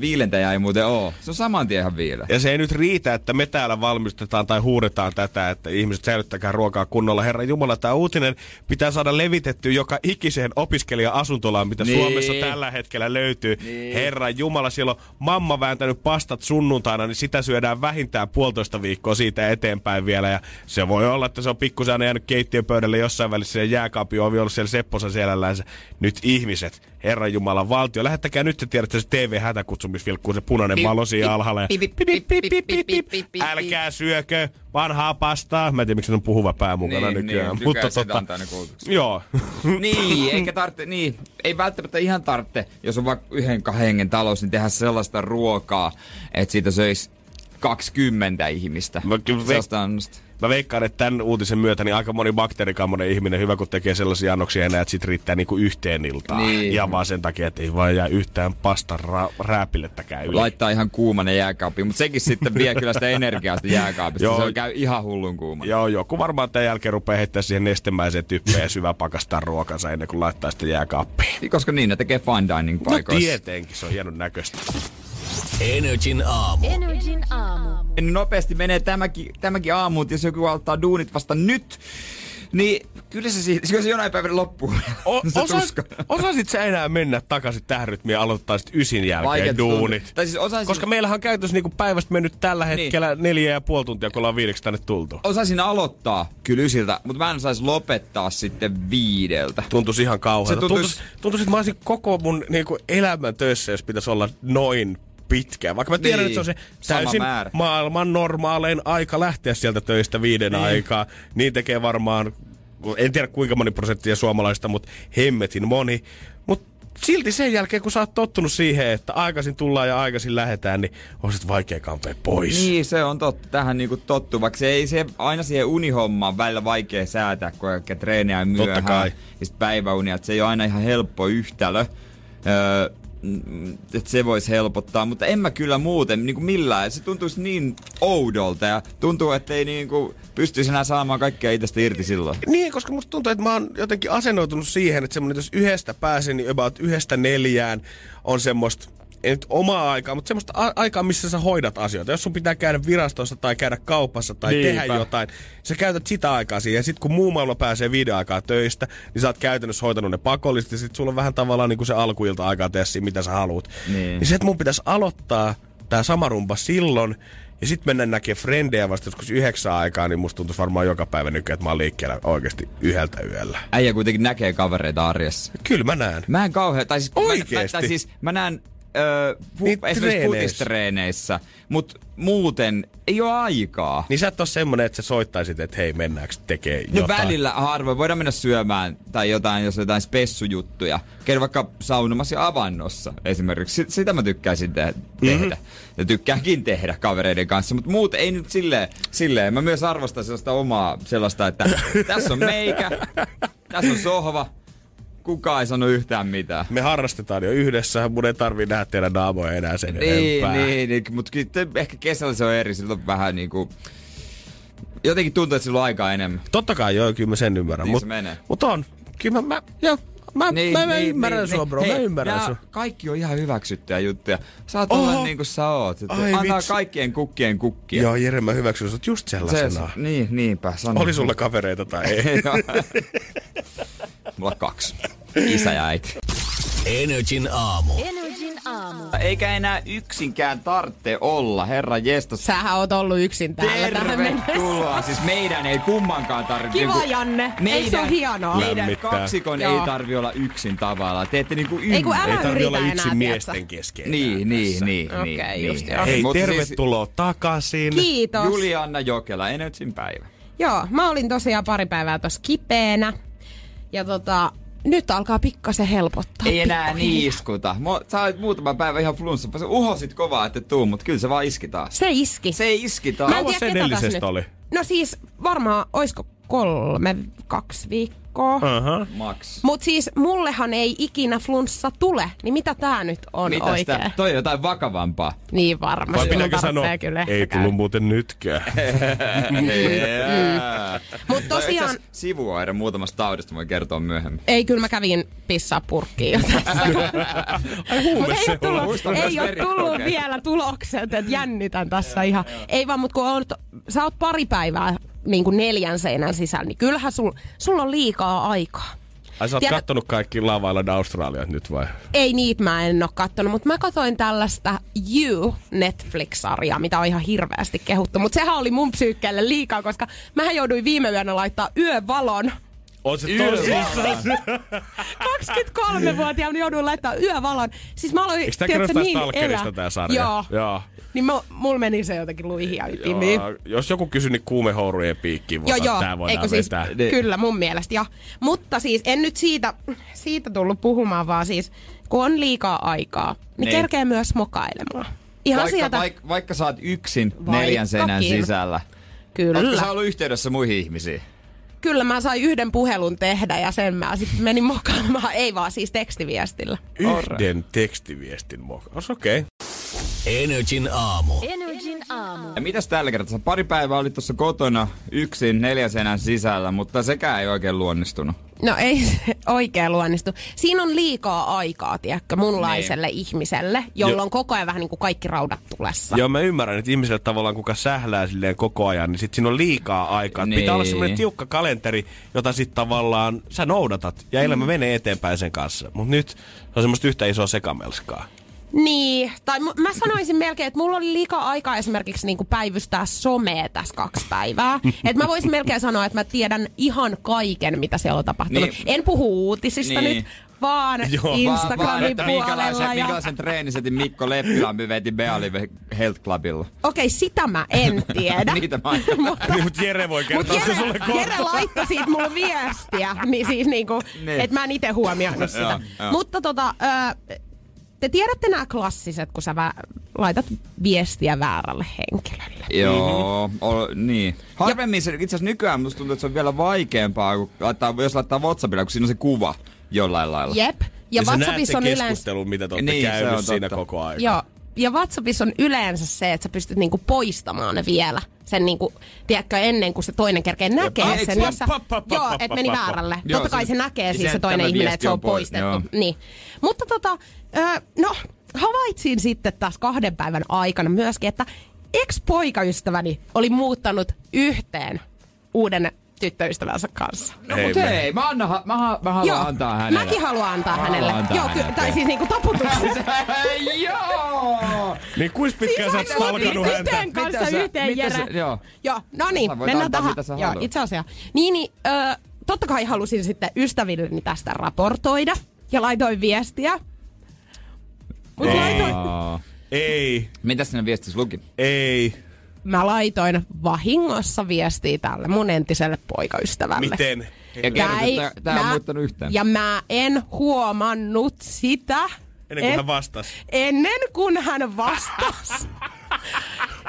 viilentäjää ei muuten oo. Se on saman tien ihan viile. Ja se ei nyt riitä, että me täällä valmistetaan tai huudetaan tätä, että ihmiset säilyttäkää ruokaa kunnolla. Herra Jumala, tämä uutinen pitää saada levitettyä joka ikiseen opiskelija-asuntolaan, mitä Niin. Suomessa tällä hetkellä löytyy. Niin. Herra Jumala, siellä on mamma vääntänyt pastat sunnuntaina, niin sitä syödään vähintään puolitoista viikkoa siitä eteenpäin vielä. Ja se voi olla, että se on pikkusen jäänyt keittiön pöydälle jossain välissä ja jääkaapin ovi ollut siellä Sepposen selällänsä. Nyt ihmiset, Herra Jumala, valtio, lähettäkää nyt te tiedätte se TV-hätäkutsumisvilkkuun se punainen valo siinä alhaalla. Ja. Älkää syökö vanhaa pastaa. Mä en tiedä, miksi se on puhuva pää mukana Niin, nykyään. niin, Mutta tota, joo. niin, eikä tarvitse, niin, ei välttämättä ihan tarvitse, jos on vaikka yhden kahden hengen talous, niin tehdä sellaista ruokaa, että siitä söisi 20 ihmistä. Mä kyllä veik- Sellaista annosta. Mä veikkaan, että tämän uutisen myötä niin aika moni bakteerikammonen ihminen hyvä, kun tekee sellaisia annoksia enää, että sit riittää niinku yhteen iltaan. Niin. Ja vaan sen takia, että ei vaan jää yhtään pastan ra- rääpilettäkään yli. Laittaa ihan kuumanen jääkaappiin, mutta sekin sitten vie kyllä sitä energiaa sitä jääkaapista. Joo. Se käy ihan hullun kuumana. Joo, joku varmaan tämän jälkeen rupeaa heittää siihen nestemäiseen typpeen ja syvä pakastaa ruokansa ennen kuin laittaa sitä jääkaappiin. Koska niin, ne tekee fine dining No paikoissa. tietenkin, se on hienon näköistä. Energin aamu. Energin aamu. Niin Nopeasti menee tämäkin, tämäkin aamu, että jos joku aloittaa duunit vasta nyt, niin kyllä se, siitä, kyllä se jonain päivänä loppuu. O- se tuska. osasit sä enää mennä takaisin tähän rytmiin ja aloittaa sit ysin jälkeen Vaikeet duunit? Tai siis osaisin, Koska meillähän on käytössä niinku päivästä mennyt tällä Niin. hetkellä neljä ja puoli tuntia, kun ollaan viideksi tänne tultu. osaisin aloittaa kyllä ysiltä, mutta mä en saisi lopettaa sitten viideltä. Tuntuisi ihan kauhealta. Se tuntuis- Tuntuisi, tuntuisi, että mä olisin koko mun niinku, elämän töissä, jos pitäisi olla noin pitkään. Vaikka mä tiedän, Niin, että se on se sama täysin maailman normaalein aika lähteä sieltä töistä viiden Niin. aikaa. Niin tekee varmaan, en tiedä kuinka moni prosenttia suomalaista, mutta hemmetin moni. Mutta silti sen jälkeen, kun sä oot tottunut siihen, että aikaisin tullaan ja aikaisin lähetään, niin on sit vaikea kampea pois. Niin, se on totta. Tähän niinku tottu, vaikka se ei se aina siihen unihommaan välillä vaikea säätää, kun kaikkea treenejä myöhään. kai. Ja sit päiväunia, että se ei ole aina ihan helppo yhtälö. Öö, että se voisi helpottaa, mutta en mä kyllä muuten niin kuin millään. Se tuntuisi niin oudolta ja tuntuu, että ei niin kuin pystyisi enää saamaan kaikkea itsestä irti silloin. Niin, koska musta tuntuu, että mä oon jotenkin asennoitunut siihen, että semmonen, jos yhdestä pääsen, niin about yhdestä neljään on semmoista ei nyt omaa aikaa, mutta semmoista a- aikaa, missä sä hoidat asioita. Jos sun pitää käydä virastossa tai käydä kaupassa tai Niinpä. tehdä jotain, sä käytät sitä aikaa siihen. Ja sit kun muu maailma pääsee viiden aikaa töistä, niin sä oot käytännössä hoitanut ne pakollisesti. Ja sit sulla on vähän tavallaan niin kuin se alkuilta aikaa tehdä siinä, mitä sä haluat. Niin. niin se, että mun pitäisi aloittaa tää sama rumpa silloin, Ja sitten mennään näkemään frendejä vasta joskus yhdeksän aikaa, niin musta tuntuisi varmaan joka päivä nykyään, että mä oon liikkeellä oikeasti yhdeltä yöllä. Äijä kuitenkin näkee kavereita arjessa. Kyllä mä näen. Mä en kauhean, tai siis, mä, Oikeesti? tai siis mä näen öö, Niin esimerkiksi treeneissä. futistreeneissä, mutta muuten ei ole aikaa. Niin sä et ole semmonen, että sä soittaisit, että hei, mennäänkö tekee No jotain. välillä harvoin voidaan mennä syömään tai jotain, jos on jotain spessujuttuja. Käydä vaikka saunomassa ja avannossa esimerkiksi. Sit- Sitä mä tykkäisin te- tehdä. Mm-hmm. Ja tykkäänkin tehdä kavereiden kanssa, mutta muut ei nyt silleen, silleen. Mä myös arvostan sellaista omaa sellaista, että tässä on meikä, tässä on sohva, kukaan ei sano yhtään mitään. Me harrastetaan jo yhdessä, mun ei tarvii nähdä teidän naamoja enää sen Niin, enempää. niin, niin mutta ehkä kesällä se on eri, silloin vähän niinku... Jotenkin tuntuu, että sillä on aikaa enemmän. Totta kai joo, kyllä mä sen ymmärrän. Niin Mut, se menee. mut on. Kyllä mä, mä, joo, mä, niin, mä, mä ymmärrän sua, bro. Hei, mä ymmärrän sua. Kaikki on ihan hyväksyttyjä juttuja. Saat Oho. olla niin kuin sä oot. Että Ai Antaa vitsi. kaikkien kukkien kukkia. Joo, Jere, mä hyväksyn sut just se, sellaisena. niin, niinpä. Sano. Oli sulla kavereita tai ei? Mulla on kaksi. Isä ja äiti. Energin aamu. Energin aamu. Eikä enää yksinkään tarvitse olla, herra jestas. Sähän oot ollut yksin täällä tähän mennessä. Tervetuloa. Siis meidän ei kummankaan tarvitse. Kiva, Janne. Eikö se ole hienoa? Meidän Lämmittää. kaksikon Joo. ei tarvi olla yksin tavallaan. Te ette niinku Ei kun ymmärrä. älä ei tarvi olla enää, yksin tiedätkö? miesten kesken. Niin, niin, niin, Okei, niin, just niin. Hei, Mut siis tervetuloa takaisin. Kiitos. Julianna Jokela, Energin päivä. Joo, mä olin tosiaan pari päivää tossa kipeänä. Ja tota, nyt alkaa pikkasen helpottaa. Ei enää pikkuhiljaa. niiskuta. Mo, sä olit muutama päivä ihan flunssa. Sä uhosit kovaa, että tuu, mutta kyllä se vaan iski taas. Se iski. Se iski taas. Mä en tiedä, tässä edellisestä nyt. oli? No siis varmaan, oisko kolme, kaksi viikkoa. Aha. Max. Mut siis mullehan ei ikinä flunssa tule, niin mitä tää nyt on Mitä oikein? sitä? Toi on jotain vakavampaa. Niin varmasti. Vai pitääkö sanoa, kyllä ei tullut muuten nytkään. Yeah. Mut tosiaan- Sivuoire muutamasta taudista voin kertoa myöhemmin. Ei, kyllä mä kävin pissaa purkkiin jo tässä. Ai Mut huume ei ole tullut, ei ole tullut vielä tulokset, että jännitän tässä ihan. Ei vaan, mutta kun sä oot pari päivää niin kuin neljän seinän sisällä, niin kyllähän sul, sulla on liikaa aikaa. Ai sä oot Tiedät- kattonut kaikki Lava Island Australiat nyt vai? Ei niitä mä en oo kattonut, mutta mä katsoin tällaista You Netflix-sarjaa, mitä on ihan hirveästi kehuttu. Mutta sehän oli mun psyykkeelle liikaa, koska mähän jouduin viime yönä laittaa yövalon. On se tosissaan. 23-vuotiaana jouduin laittaa yövalon. Siis mä aloin, Eikö tää tiedätkö, kerro niin Stalkerista tää sarja? Joo. Joo. Niin mä, mulla meni se jotenkin luihin ja ytimiin. Jos joku kysyy, niin kuumehourujen piikkiin voi Joo, joo. tää voidaan Eikö siis, vetää. kyllä mun mielestä. Ja, mutta siis en nyt siitä, siitä tullut puhumaan, vaan siis kun on liikaa aikaa, niin, Niin. kerkee myös mokailemaan. Ihan Vaikka, sieltä, vaikka, vaikka sä oot yksin Vaikkakin. neljän seinän sisällä. Kyllä. sä ollut yhteydessä muihin ihmisiin? Kyllä mä sain yhden puhelun tehdä ja sen mä sitten menin mokailemaan. Ei vaan siis tekstiviestillä. Yhden tekstiviestin mukaan. Okei. Okay. Energin aamu. Energin aamu. Ja mitäs tällä kertaa? Pari päivää olit tuossa kotona yksin neljän seinän sisällä, mutta sekään ei oikein luonnistunut. No ei se oikein luonnistu. Siinä on liikaa aikaa, tiedätkö, munlaiselle ihmiselle, jolla Jo- on koko ajan vähän niin kuin kaikki raudat tulessa. Joo, mä ymmärrän, että ihmiselle tavallaan kuka sählää silleen koko ajan, niin sit siinä on liikaa aikaa. Niin. Pitää olla Niin. semmoinen tiukka kalenteri, jota sit tavallaan sä noudatat ja elämä menee eteenpäin sen kanssa. Mutta nyt se on semmoista yhtä isoa sekamelskaa. Niin, tai mu- mä sanoisin melkein, että mulla oli liikaa aikaa esimerkiksi niinku päivystää somea tässä kaksi päivää. että mä voisin melkein sanoa, että mä tiedän ihan kaiken, mitä siellä on tapahtunut. Niin. En puhu uutisista Niin. nyt, vaan Joo. Vaan, vaan, Instagramin että puolella. minkälaisen, Ja... minkälaisen treenisetin Mikko Leppilampi veti Bealive Health Clubilla. Okei, sitä mä en tiedä. Niitä mä mutta Niin, mutta Jere voi Mut kertoa se Jere, sulle kohta. Jere laittoi siitä mulle viestiä, niin siis niinku, Niin. että mä en itse huomioinut sitä. Joo, joo. Mutta tota, ö, te tiedätte nämä klassiset, kun sä vä- laitat viestiä väärälle henkilölle. Joo, o, niin. Harvemmin se, itse asiassa nykyään musta tuntuu, että se on vielä vaikeampaa, kun laittaa, jos laittaa Whatsappilla, kun siinä on se kuva jollain lailla. Jep. Ja, Ja näet WhatsAppissa on yleensä... mitä te olette Niin, se käynyt siinä totta. koko ajan. Joo. Ja WhatsAppissa on yleensä se, että sä pystyt niinku poistamaan ne vielä. Sen niinku, tiedätkö, ennen kuin se toinen kerkee näkee Ai, sen. Jos sä, pa- pa- pa- joo, pa- et pa- meni väärälle. Joo, Totta kai se- se näkee se- siis se toinen ihminen, että se on on pois, poistettu. joo. Niin. Mutta tota, ö, no, havaitsin sitten taas kahden päivän aikana myöskin, että ex-poikaystäväni oli muuttanut yhteen uuden tyttöystävänsä kanssa. No mut hei, mä, anna, mä, mä, mä haluan Joo, antaa hänelle. mäkin haluan antaa Mä hänelle. antaa Joo, ky- hänelle. tai siis niinku taputuksen. Joo! Niin kuis pitkään sä oot Siis stalkannut häntä? yhteen kanssa Mitä sä- yhteen, mitä Jere. sä- joo. Joo, no niin, mennään tähän. Joo, itse asiassa. Niin, niin ö, totta kai halusin sitten ystävilleni tästä raportoida. Ja laitoin viestiä. Mut Ei. laitoin. Ei, Mitä sinne viestissä luki? ei. mä laitoin vahingossa viestiä tälle mun entiselle poikaystävälle. Miten? Ja kerrot, ei- että tää on mä- muuttanut yhteen. Ja mä en huomannut sitä. Ennen kuin en- hän vastasi. Ennen kuin hän vastasi.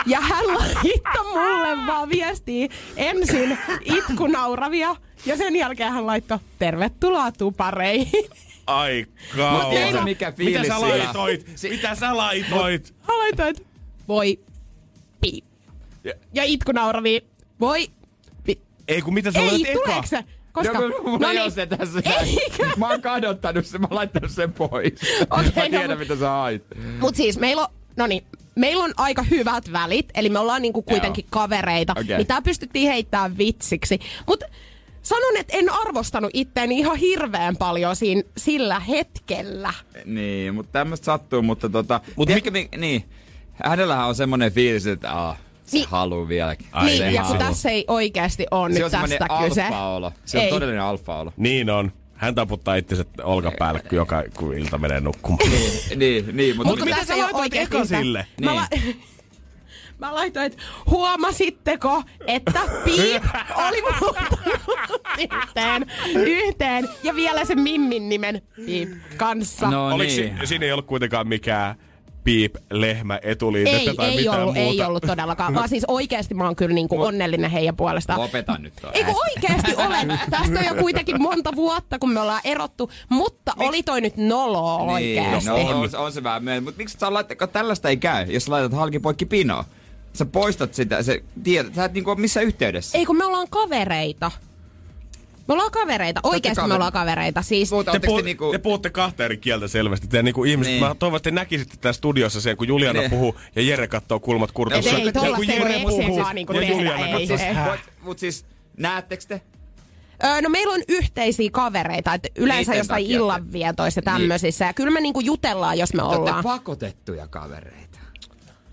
Ja hän laittoi mulle vaan viestiä ensin itkunauravia ja sen jälkeen hän laittoi tervetuloa tupareihin. Ai Mut tiedätkö kauan. mikä Mitä fiilis sä sillä- laitoit? Si- Mitä sä laitoit? Hän laittoi, että voi pi. Ja- Ja itkunauravia, voi pi. Ei kun mitä sä laitoit Ei, eka? tuleeko se? Koska, no, mä, no niin. se tässä. Eikä. Mä oon kadottanut sen, mä oon laittanut sen pois. Okei, mä no tiedän, mut- mitä sä hait. Mut siis meillä on, no niin, meillä on aika hyvät välit, eli me ollaan niinku kuitenkin Joo. kavereita. Okei. Niin tää pystyttiin heittämään vitsiksi. Mut sanon, että en arvostanut itteeni ihan hirveän paljon siinä, sillä hetkellä. Niin, mutta tämmöistä sattuu, mutta tota... Mut tiedätkö, mi- niin, hänellähän on semmonen fiilis, että aah, se Niin. haluu vieläkin. Ai niin, se ja kun tässä ei oikeasti ole se nyt on tästä kyse. alfa-olo. Se on Ei. todellinen alfa-olo. Niin on. Hän taputtaa itsensä olkapäälle, kun joka kun ilta menee nukkumaan. niin, niin, niin, mutta... Mut mitä sä laitoit eka sille? Mä, la- mä laitoin, että huomasitteko, että piip oli muuttanut yhteen, yhteen ja vielä sen Mimmin nimen piip kanssa. No Oliko niin. si- siinä ei ollut kuitenkaan mikään piip, lehmä, etuliitettä ei, tai ei mitään ollut, muuta? ei ollut todellakaan. Vaan siis oikeasti mä oon kyllä niinku onnellinen heidän puolestaan. Lopeta nyt toi. Ei kun oikeesti olen. Tästä on jo kuitenkin monta vuotta, kun me ollaan erottu. Mutta oli toi nyt noloa oikeesti. Niin, no, on, on se vähän myöhemmin. Mutta miksi sä laitat, tällaista ei käy, jos sä laitat halki poikki pinoa? Sä poistat sitä, se tiedät, sä et niinku ole missään yhteydessä. Ei kun me ollaan kavereita. Me ollaan kavereita. Oikeesti me kaveri- ollaan kavereita. Siis, Mutta Te, ootteko puhu, te niinku... te puhutte kahta eri kieltä selvästi. Te niinku ihmiset, Niin. mä toivon, että te näkisitte täällä studiossa sen, kun Juliana Niin. puhuu ja Jere katsoo kulmat kurkussa. Ei, ja tollasta kun ei voi Jere puhuu vaan niinku ja tehdä, Juliana ei, katsoo, ei. "Hä?" Mut, mut siis, näettekö te? öö, no meillä on yhteisiä kavereita. Et yleensä Niitten jostain illanvietoissa ja tämmöisissä. Ja kyllä me niinku jutellaan, jos me Te olette ollaan. pakotettuja kavereita.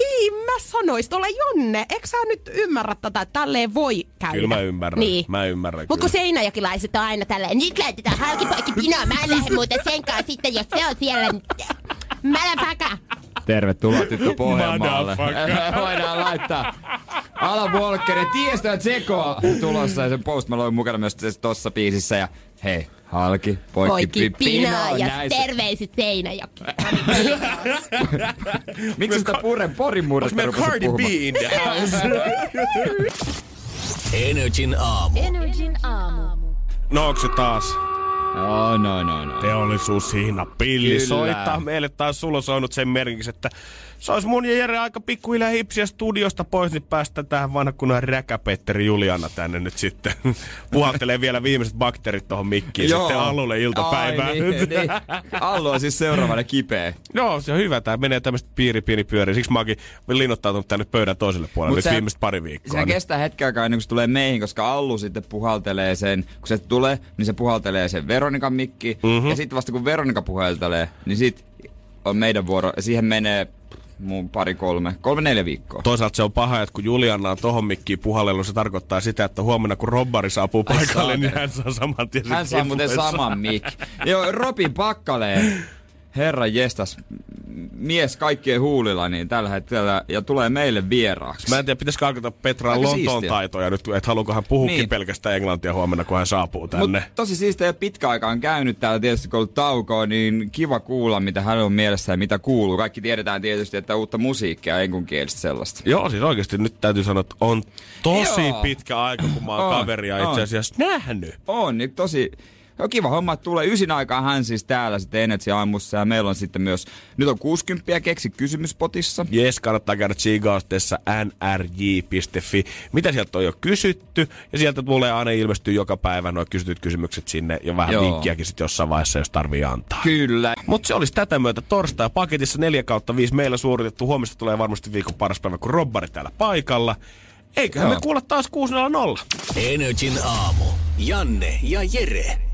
Ei mä sanois, ole Jonne. Eikö sä nyt ymmärrä tätä, että tälleen voi käydä? Kyllä mä ymmärrän. Niin. Mä ymmärrän Mut kun kyllä. seinäjokiläiset on aina tälleen, nyt laitetaan halkipoikki pinoa, mä en lähde muuten sen kanssa sitten, jos se on siellä. Mä päkä. Tervetuloa tyttö Pohjanmaalle. Voidaan laittaa Alan Walkerin Tiestö Tsekoa tulossa ja sen Post Malone mukana myös tässä tossa biisissä. Ja hei, halki, poikki, Poikki pi- pinoa ja näissä. terveisit Seinäjoki. Miksi sitä puren porin murretta Meillä rupesit Cardi B puhumaan? in the house. Energin aamu. Energin aamu. No onko se taas? No, no, no, no. Teollisuushihna pilli Kyllä. soittaa meille taas sulla soinut sen merkiksi, että se olisi mun ja Jere aika pikkuhiljaa hipsiä studiosta pois, niin päästä tähän vanha kunnan räkäpetteri Juliana tänne nyt sitten. Puhaltelee vielä viimeiset bakteerit tuohon mikkiin sitten Allulle iltapäivään. Ai, niin, niin. Allu on siis seuraavana kipeä. Joo, se on hyvä. Tämä menee tämmöistä piiri pieni pyöri. Siksi mä oonkin linnoittautunut tänne pöydän toiselle puolelle Mut nyt se- viimeiset pari viikkoa. Sehän niin- kestää hetken aikaa ennen kuin se tulee meihin, koska Allu sitten puhaltelee sen, kun se tulee, niin se puhaltelee sen Veronikan mikki. Mhm. Mm-hmm. Ja sitten vasta kun Veronika puhaltelee, niin sit on meidän vuoro. Ja siihen menee mun pari kolme, kolme neljä viikkoa. Toisaalta se on paha, että kun Juliana on tohon mikkiin puhallellut, se tarkoittaa sitä, että huomenna kun Robbari saapuu Ai paikalle, niin saatana. hän saa saman tien Hän saa muuten saman mik. Joo, Robin Pakkaleen. Herra jestas, mies kaikkien huulilla niin tällä hetkellä ja tulee meille vieraaksi. Mä en tiedä, pitäisikö alkaa Petraa Aika Lontoon siistiä. taitoja nyt, että haluuko hän puhukin Niin. pelkästään englantia huomenna, kun hän saapuu tänne. Mut tosi siistiä ja pitkä aika on käynyt täällä tietysti kun ollut taukoa, niin kiva kuulla mitä hän on mielessä ja mitä kuuluu. Kaikki tiedetään tietysti, että uutta musiikkia, enkunkielistä sellaista. Joo, siis oikeasti nyt täytyy sanoa, että on tosi Joo. pitkä aika, kun mä oon On, kaveria on. itse asiassa nähnyt. On, niin tosi on kiva homma, että tulee ysin aikaan hän siis täällä sitten Energy aamussa ja meillä on sitten myös, nyt on 60 keksi kysymyspotissa. Jes, kannattaa käydä tsiigaustessa nrj.fi. Mitä sieltä on jo kysytty, ja sieltä tulee aina ilmestyy joka päivä nuo kysytyt kysymykset sinne, ja vähän Joo. vinkkiäkin sitten jossain vaiheessa, jos tarvii antaa. Kyllä. Mutta se olisi tätä myötä torstai paketissa 4 kautta 5 meillä suoritettu. Huomista tulee varmasti viikon paras päivä, kun Robbari täällä paikalla. Eiköhän Joo. me kuulla taas 600. Energin aamu. Janne ja Jere.